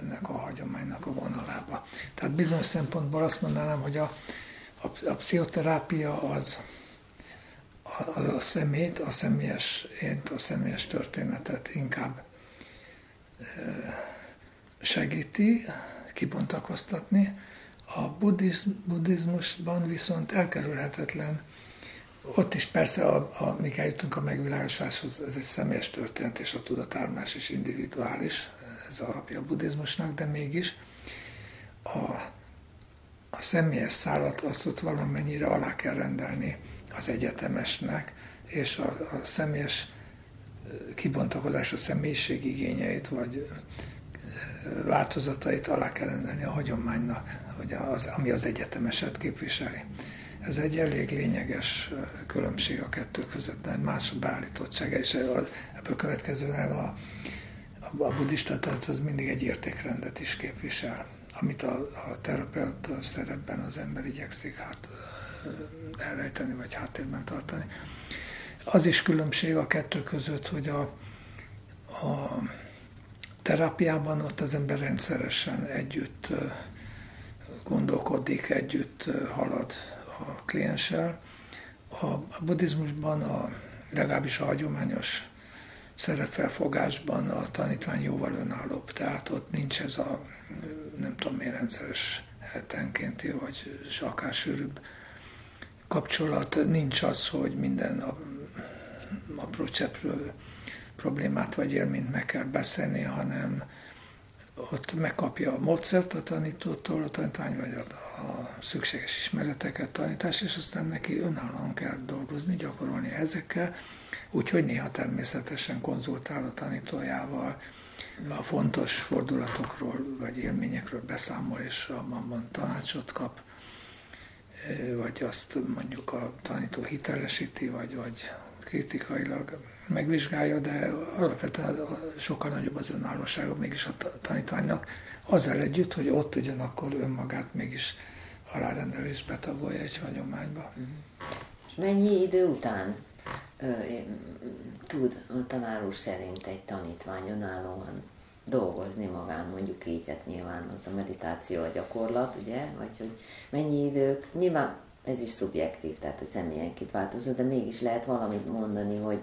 ennek a hagyománynak a vonalába. Tehát bizonyos szempontból azt mondanám, hogy a, a, a pszichoterápia az, az a szemét, a személyes, a személyes történetet inkább segíti kibontakoztatni. A buddhizmusban viszont elkerülhetetlen, ott is persze, a, a, míg eljutunk a megvilágosáshoz, ez egy személyes történet, és a tudatárulás is individuális, ez alapja a buddhizmusnak, de mégis a, a személyes szállat azt ott valamennyire alá kell rendelni az egyetemesnek, és a, a személyes kibontakozás a személyiség igényeit, vagy változatait alá kell rendelni a hagyománynak, hogy az, ami az egyetemeset képviseli. Ez egy elég lényeges különbség a kettő között, de más a beállítottsága, és ebből következőleg a, a, buddhista tehát az mindig egy értékrendet is képvisel, amit a, a terapeuta szerepben az ember igyekszik hát elrejteni, vagy háttérben tartani. Az is különbség a kettő között, hogy a, a terápiában ott az ember rendszeresen együtt gondolkodik, együtt halad a klienssel. A, buddhizmusban, a, legalábbis a hagyományos szerepfelfogásban a tanítvány jóval önállóbb, tehát ott nincs ez a nem tudom miért rendszeres hetenkénti, vagy akár sűrűbb kapcsolat, nincs az, hogy minden apró cseprő problémát vagy élményt meg kell beszélni, hanem ott megkapja a módszert a tanítótól, a tanítvány vagy a, a szükséges ismereteket, tanítás, és aztán neki önállóan kell dolgozni, gyakorolni ezekkel, úgyhogy néha természetesen konzultál a tanítójával, a fontos fordulatokról vagy élményekről beszámol, és abban tanácsot kap, vagy azt mondjuk a tanító hitelesíti, vagy, vagy kritikailag megvizsgálja, de alapvetően sokkal nagyobb az önállósága mégis a tanítványnak, azzal együtt, hogy ott ugyanakkor önmagát mégis alárendelésbe tagolja egy hagyományba. És mennyi idő után ö, tud a tanár úr szerint egy tanítvány önállóan dolgozni magán, mondjuk így, hát nyilván az a meditáció a gyakorlat, ugye, vagy hogy mennyi idők, nyilván ez is szubjektív, tehát hogy személyenként változó, de mégis lehet valamit mondani, hogy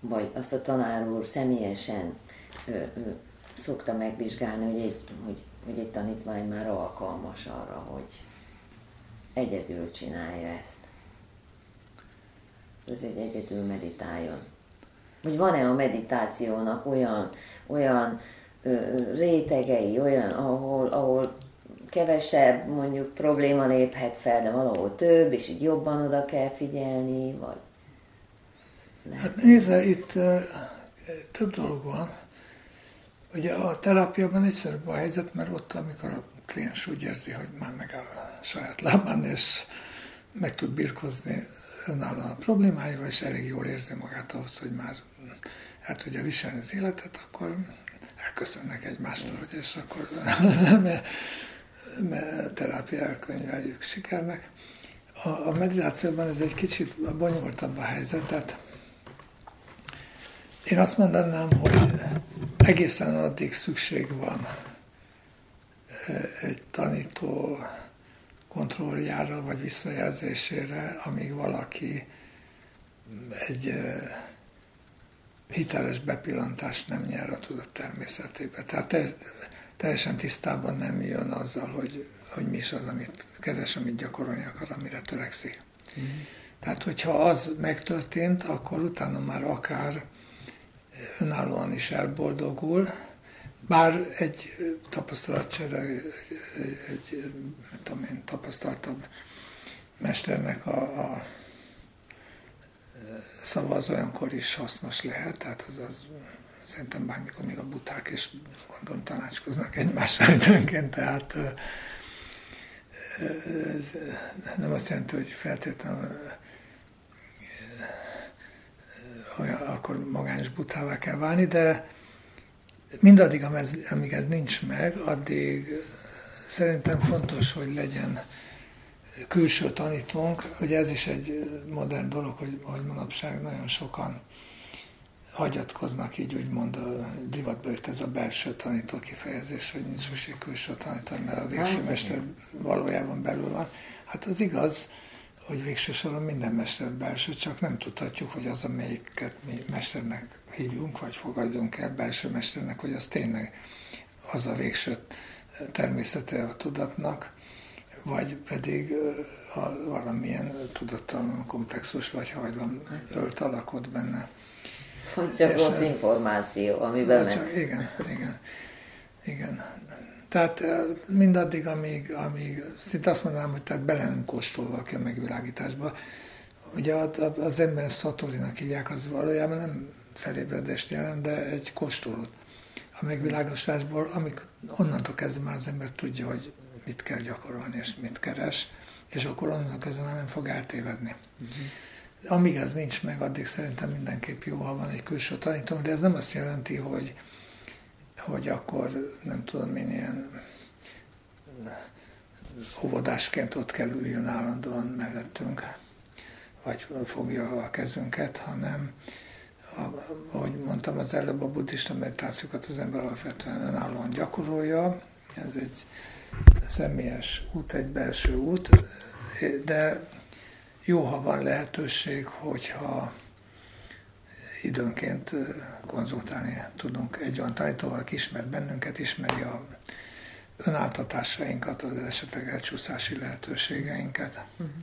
vagy azt a tanár úr személyesen ö, ö, szokta megvizsgálni, hogy egy, hogy, hogy egy tanítvány már alkalmas arra, hogy egyedül csinálja ezt. Az, hogy egyedül meditáljon. Hogy van-e a meditációnak olyan, olyan ö, rétegei, olyan, ahol, ahol kevesebb mondjuk probléma léphet fel, de valahol több, és így jobban oda kell figyelni, vagy Hát nézze, itt uh, több dolog van. Ugye a terápiában egyszerűbb a helyzet, mert ott, amikor a kliens úgy érzi, hogy már megáll a saját lábán, és meg tud birkozni önállóan a problémáival, és elég jól érzi magát ahhoz, hogy már el tudja viselni az életet, akkor elköszönnek egymástól, és akkor mert, mert terápia elkönyveljük sikernek. A, a meditációban ez egy kicsit bonyolultabb a helyzet, tehát én azt mondanám, hogy egészen addig szükség van egy tanító kontrolljára vagy visszajelzésére, amíg valaki egy hiteles bepillantást nem nyer a tudat természetébe. Tehát teljesen tisztában nem jön azzal, hogy, hogy mi is az, amit keres, amit gyakorolni akar, amire törekszik. Mm. Tehát, hogyha az megtörtént, akkor utána már akár önállóan is elboldogul, bár egy tapasztalatcsere, egy, egy tudom én, tapasztaltabb mesternek a, a szava az olyankor is hasznos lehet, tehát az, az szerintem bármikor még a buták és gondolom tanácskoznak egymással időnként, tehát ez nem azt jelenti, hogy feltétlenül olyan, akkor magányos butává kell válni, de mindaddig, amíg ez nincs meg, addig szerintem fontos, hogy legyen külső tanítónk, ugye ez is egy modern dolog, hogy, hogy manapság nagyon sokan hagyatkoznak így úgymond a divatba jött ez a belső tanító kifejezés, hogy nincs szükség külső tanító, mert a végső hát, mester valójában belül van. Hát az igaz, hogy végső soron minden mester belső, csak nem tudhatjuk, hogy az, amelyiket mi mesternek hívjunk, vagy fogadjunk el belső mesternek, hogy az tényleg az a végső természete a tudatnak, vagy pedig a valamilyen tudattalan komplexus vagy hajlam ölt alakot benne. Vagy csak rossz információ, amiben meg... Csak, igen, igen, igen. Tehát mindaddig, amíg, amíg szinte azt mondanám, hogy tehát bele nem kóstol valaki a megvilágításba. Ugye az ember szatorinak hívják, az valójában nem felébredést jelent, de egy kóstolót a megvilágosításból, amik onnantól kezdve már az ember tudja, hogy mit kell gyakorolni és mit keres, és akkor onnantól kezdve már nem fog eltévedni. Uh-huh. Amíg ez nincs meg, addig szerintem mindenképp jó, ha van egy külső tanítónk, de ez nem azt jelenti, hogy, hogy akkor nem tudom én ilyen óvodásként ott kell üljön állandóan mellettünk, vagy fogja a kezünket, hanem ahogy mondtam az előbb, a buddhista meditációkat az ember alapvetően önállóan gyakorolja. Ez egy személyes út, egy belső út, de jó, ha van lehetőség, hogyha időnként konzultálni tudunk egy olyan tanítóval, aki ismer bennünket, ismeri a önáltatásainkat, az esetleg elcsúszási lehetőségeinket. Uh-huh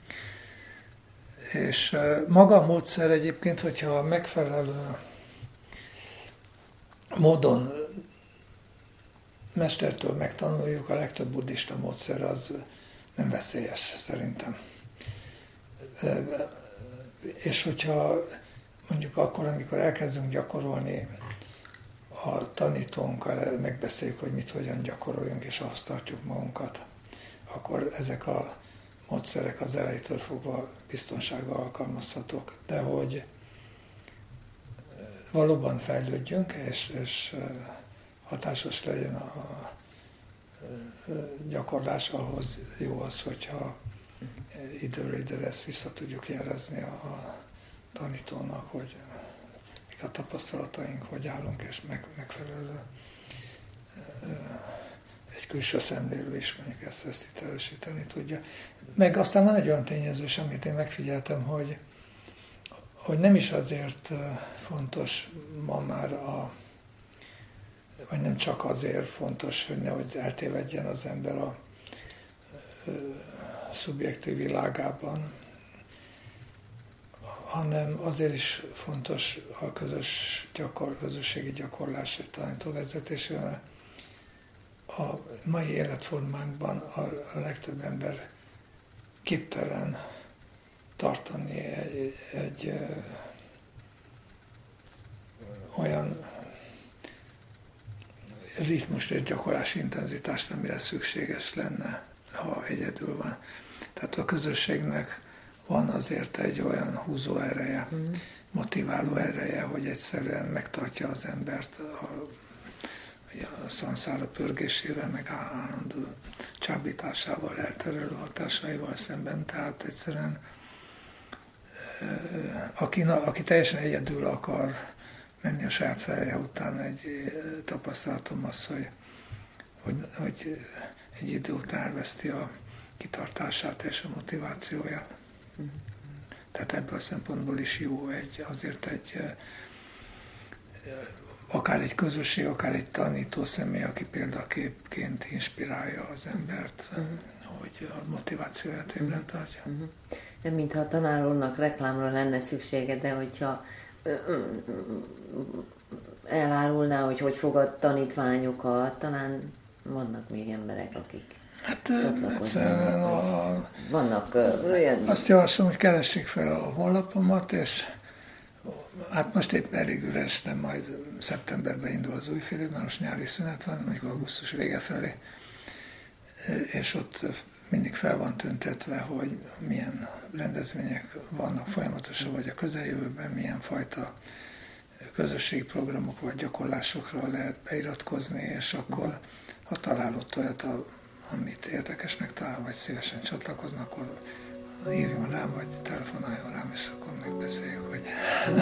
és maga a módszer egyébként, hogyha megfelelő módon mestertől megtanuljuk, a legtöbb buddhista módszer az nem veszélyes szerintem. És hogyha mondjuk akkor, amikor elkezdünk gyakorolni, a tanítónkkal megbeszéljük, hogy mit, hogyan gyakoroljunk, és azt tartjuk magunkat, akkor ezek a módszerek az elejétől fogva biztonsággal alkalmazhatók, de hogy valóban fejlődjünk, és, és hatásos legyen a gyakorlás, ahhoz jó az, hogyha időről időre ezt vissza tudjuk jelezni a tanítónak, hogy mik a tapasztalataink, hogy állunk, és meg, megfelelő egy külső szemlélő is mondjuk ezt, ezt itt erősíteni tudja. Meg aztán van egy olyan tényező amit én megfigyeltem, hogy, hogy nem is azért fontos ma már a, vagy nem csak azért fontos, hogy nehogy eltévedjen az ember a, szubjektív világában, hanem azért is fontos a közös gyakor, közösségi gyakorlás tanítóvezetésében, a mai életformánkban a, a legtöbb ember képtelen tartani egy, egy ö, olyan ritmus és gyakorlási intenzitást, amire szükséges lenne, ha egyedül van. Tehát a közösségnek van azért egy olyan húzó ereje, mm. motiváló ereje, hogy egyszerűen megtartja az embert a a szanszára pörgésével, meg állandó csábításával, elterelő hatásaival szemben. Tehát egyszerűen aki, aki teljesen egyedül akar menni a saját feje után, egy tapasztalatom az, hogy, hogy, hogy egy idő után elveszti a kitartását és a motivációját. Tehát ebből a szempontból is jó egy, azért egy akár egy közösség, akár egy tanító személy, aki példaképként inspirálja az embert, uh-huh. hogy a motivációját ébren tartja. Uh-huh. Nem mintha a tanárónak reklámra lenne szüksége, de hogyha elárulná, hogy hogy fogad tanítványokat, talán vannak még emberek, akik Hát egyszerűen a... Vannak olyan... Azt javaslom, hogy keressék fel a honlapomat, és Hát most épp elég üres, de majd szeptemberben indul az új fél már most nyári szünet van, mondjuk augusztus vége felé, és ott mindig fel van tüntetve, hogy milyen rendezvények vannak folyamatosan, vagy a közeljövőben milyen fajta közösségi programok vagy gyakorlásokra lehet beiratkozni, és akkor ha találott olyat, amit érdekesnek talál, vagy szívesen csatlakoznak, akkor írjon rám, vagy telefonáljon rám, és akkor megbeszéljük, hogy,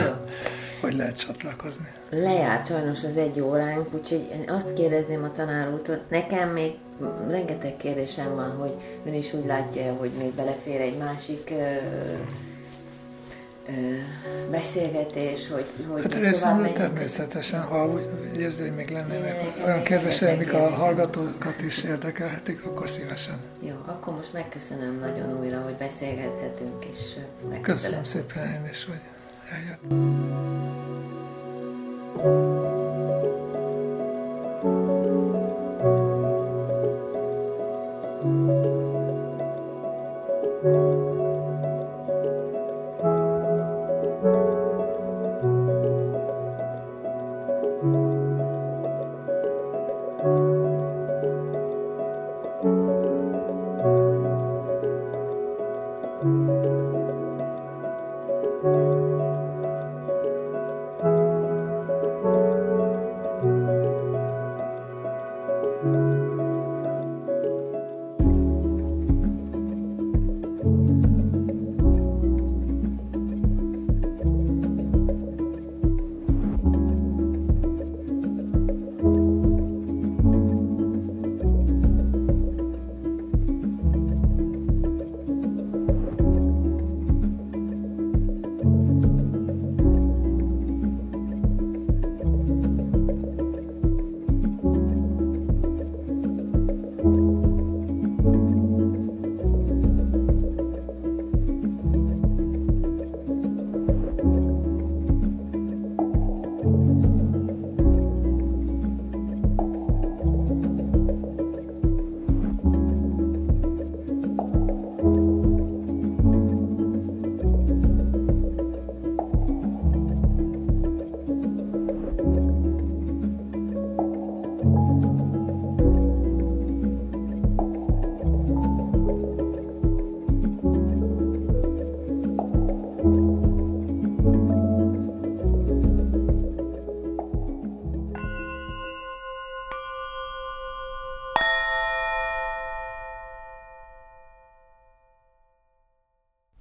hogy lehet csatlakozni. Lejárt sajnos az egy óránk, úgyhogy azt kérdezném a tanár úton, nekem még rengeteg kérdésem van, hogy ön is úgy látja, hogy még belefér egy másik beszélgetés, hogy, hogy hát részemről természetesen, ha úgy érzi, hogy még lennének olyan kérdések, amik a hallgatókat is érdekelhetik, akkor szívesen. Jó, akkor most megköszönöm nagyon újra, hogy beszélgethetünk, és Köszönöm szépen én is, hogy eljött.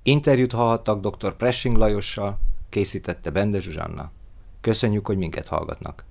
Interjút hallhattak dr. Pressing Lajossal, készítette Bende Zsuzsanna. Köszönjük, hogy minket hallgatnak.